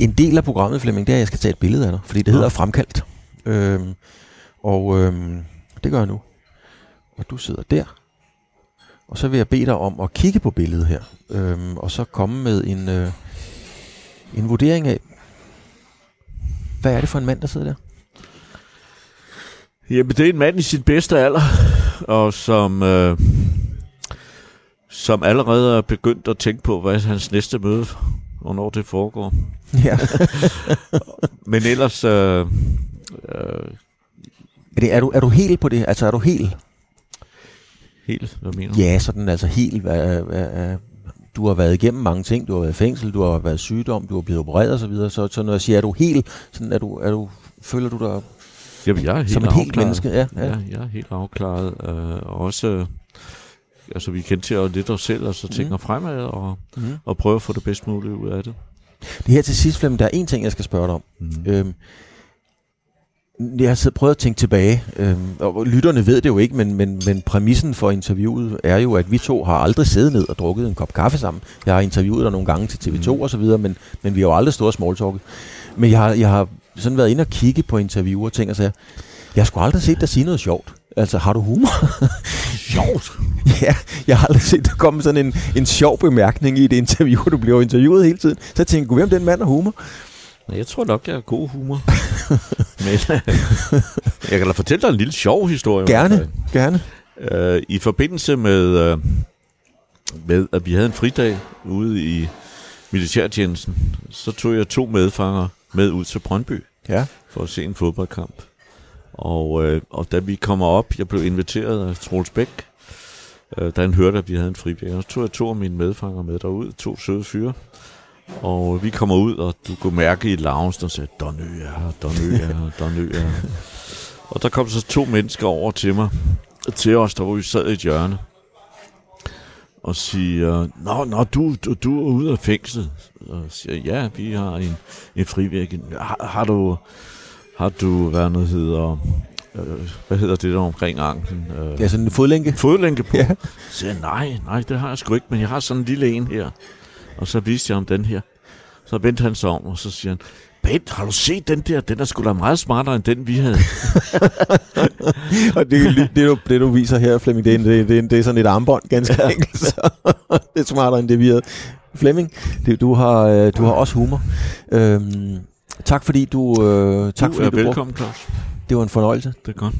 en del af programmet, Flemming, det er, at jeg skal tage et billede af dig, fordi det hedder ja. Fremkaldt. Øhm, og øhm, det gør jeg nu. Og du sidder der. Og så vil jeg bede dig om at kigge på billedet her, øhm, og så komme med en, øh, en vurdering af, hvad er det for en mand, der sidder der? Jamen, det er en mand i sit bedste alder, og som, øh, som allerede er begyndt at tænke på, hvad er hans næste møde, hvornår det foregår. Ja. Men ellers... Øh, øh, er, det, er, du, er du helt på det? Altså, er du helt? Helt? Hvad mener du? Ja, sådan altså helt. Hvad, hvad, du har været igennem mange ting. Du har været i fængsel, du har været sygdom, du har blevet opereret osv. Så, videre. så, så når jeg siger, er du helt, sådan er du, er du, føler du dig Jamen, jeg er helt som et helt menneske? Ja, ja. ja, jeg er helt afklaret. Uh, også, altså vi kan til at lidt os selv, og så tænker mm. fremad, og, mm. og prøve at få det bedst muligt ud af det. Det her til sidst, Flemming, der er en ting, jeg skal spørge dig om. Mm. Øhm, jeg har prøvet at tænke tilbage, øhm, og lytterne ved det jo ikke, men, men, men præmissen for interviewet er jo, at vi to har aldrig siddet ned og drukket en kop kaffe sammen. Jeg har interviewet dig nogle gange til TV2 mm. og så videre, men, men vi har jo aldrig stået og smalltalket. Men jeg har, jeg har sådan været inde og kigge på interviewer og ting og sager. Jeg har sgu aldrig set dig sige noget sjovt. Altså, har du humor? sjovt? ja, jeg har aldrig set der komme sådan en, en sjov bemærkning i det interview. Du bliver interviewet hele tiden. Så jeg tænkte, hvem den mand har humor? Jeg tror nok, jeg har god humor. Men jeg kan da fortælle dig en lille sjov historie. Gerne, gerne. Øh, I forbindelse med, øh, med, at vi havde en fridag ude i militærtjenesten, så tog jeg to medfanger med ud til Brøndby Ja. for at se en fodboldkamp. Og, øh, og da vi kommer op, jeg blev inviteret af Troels Bæk, øh, da han hørte, at vi havde en fridag, og så tog jeg to af mine medfanger med derud, to søde fyre. Og vi kommer ud, og du kunne mærke i loungen, der sagde, Donø er her, Donø er her, Donø er her. Og der kom så to mennesker over til mig, til os, der hvor vi sad i et hjørne, og siger, Nå, nå du, du, du er ude af fængslet. Og siger, ja, vi har en, en frivæg. Har, har du, har du, hvad noget hedder, øh, hvad hedder det der omkring anklen? Øh, Ja, sådan en fodlænke. fodlænke på. Ja. Så siger nej, nej, det har jeg sgu ikke, men jeg har sådan en lille en her. Og så viste jeg ham den her. Så vendte han sig om, og så siger han, Bent, har du set den der? Den er sgu da meget smartere end den, vi havde. Og det, det, det, du, det, du viser her, Flemming, det er, det, det, det er sådan et armbånd, ganske ja. enkelt. Så det er smartere end det, vi havde. Flemming, det, du, har, øh, du har også humor. Øhm, tak fordi du... Øh, tak du fordi er du velkommen, Claus. Det var en fornøjelse. Det er godt.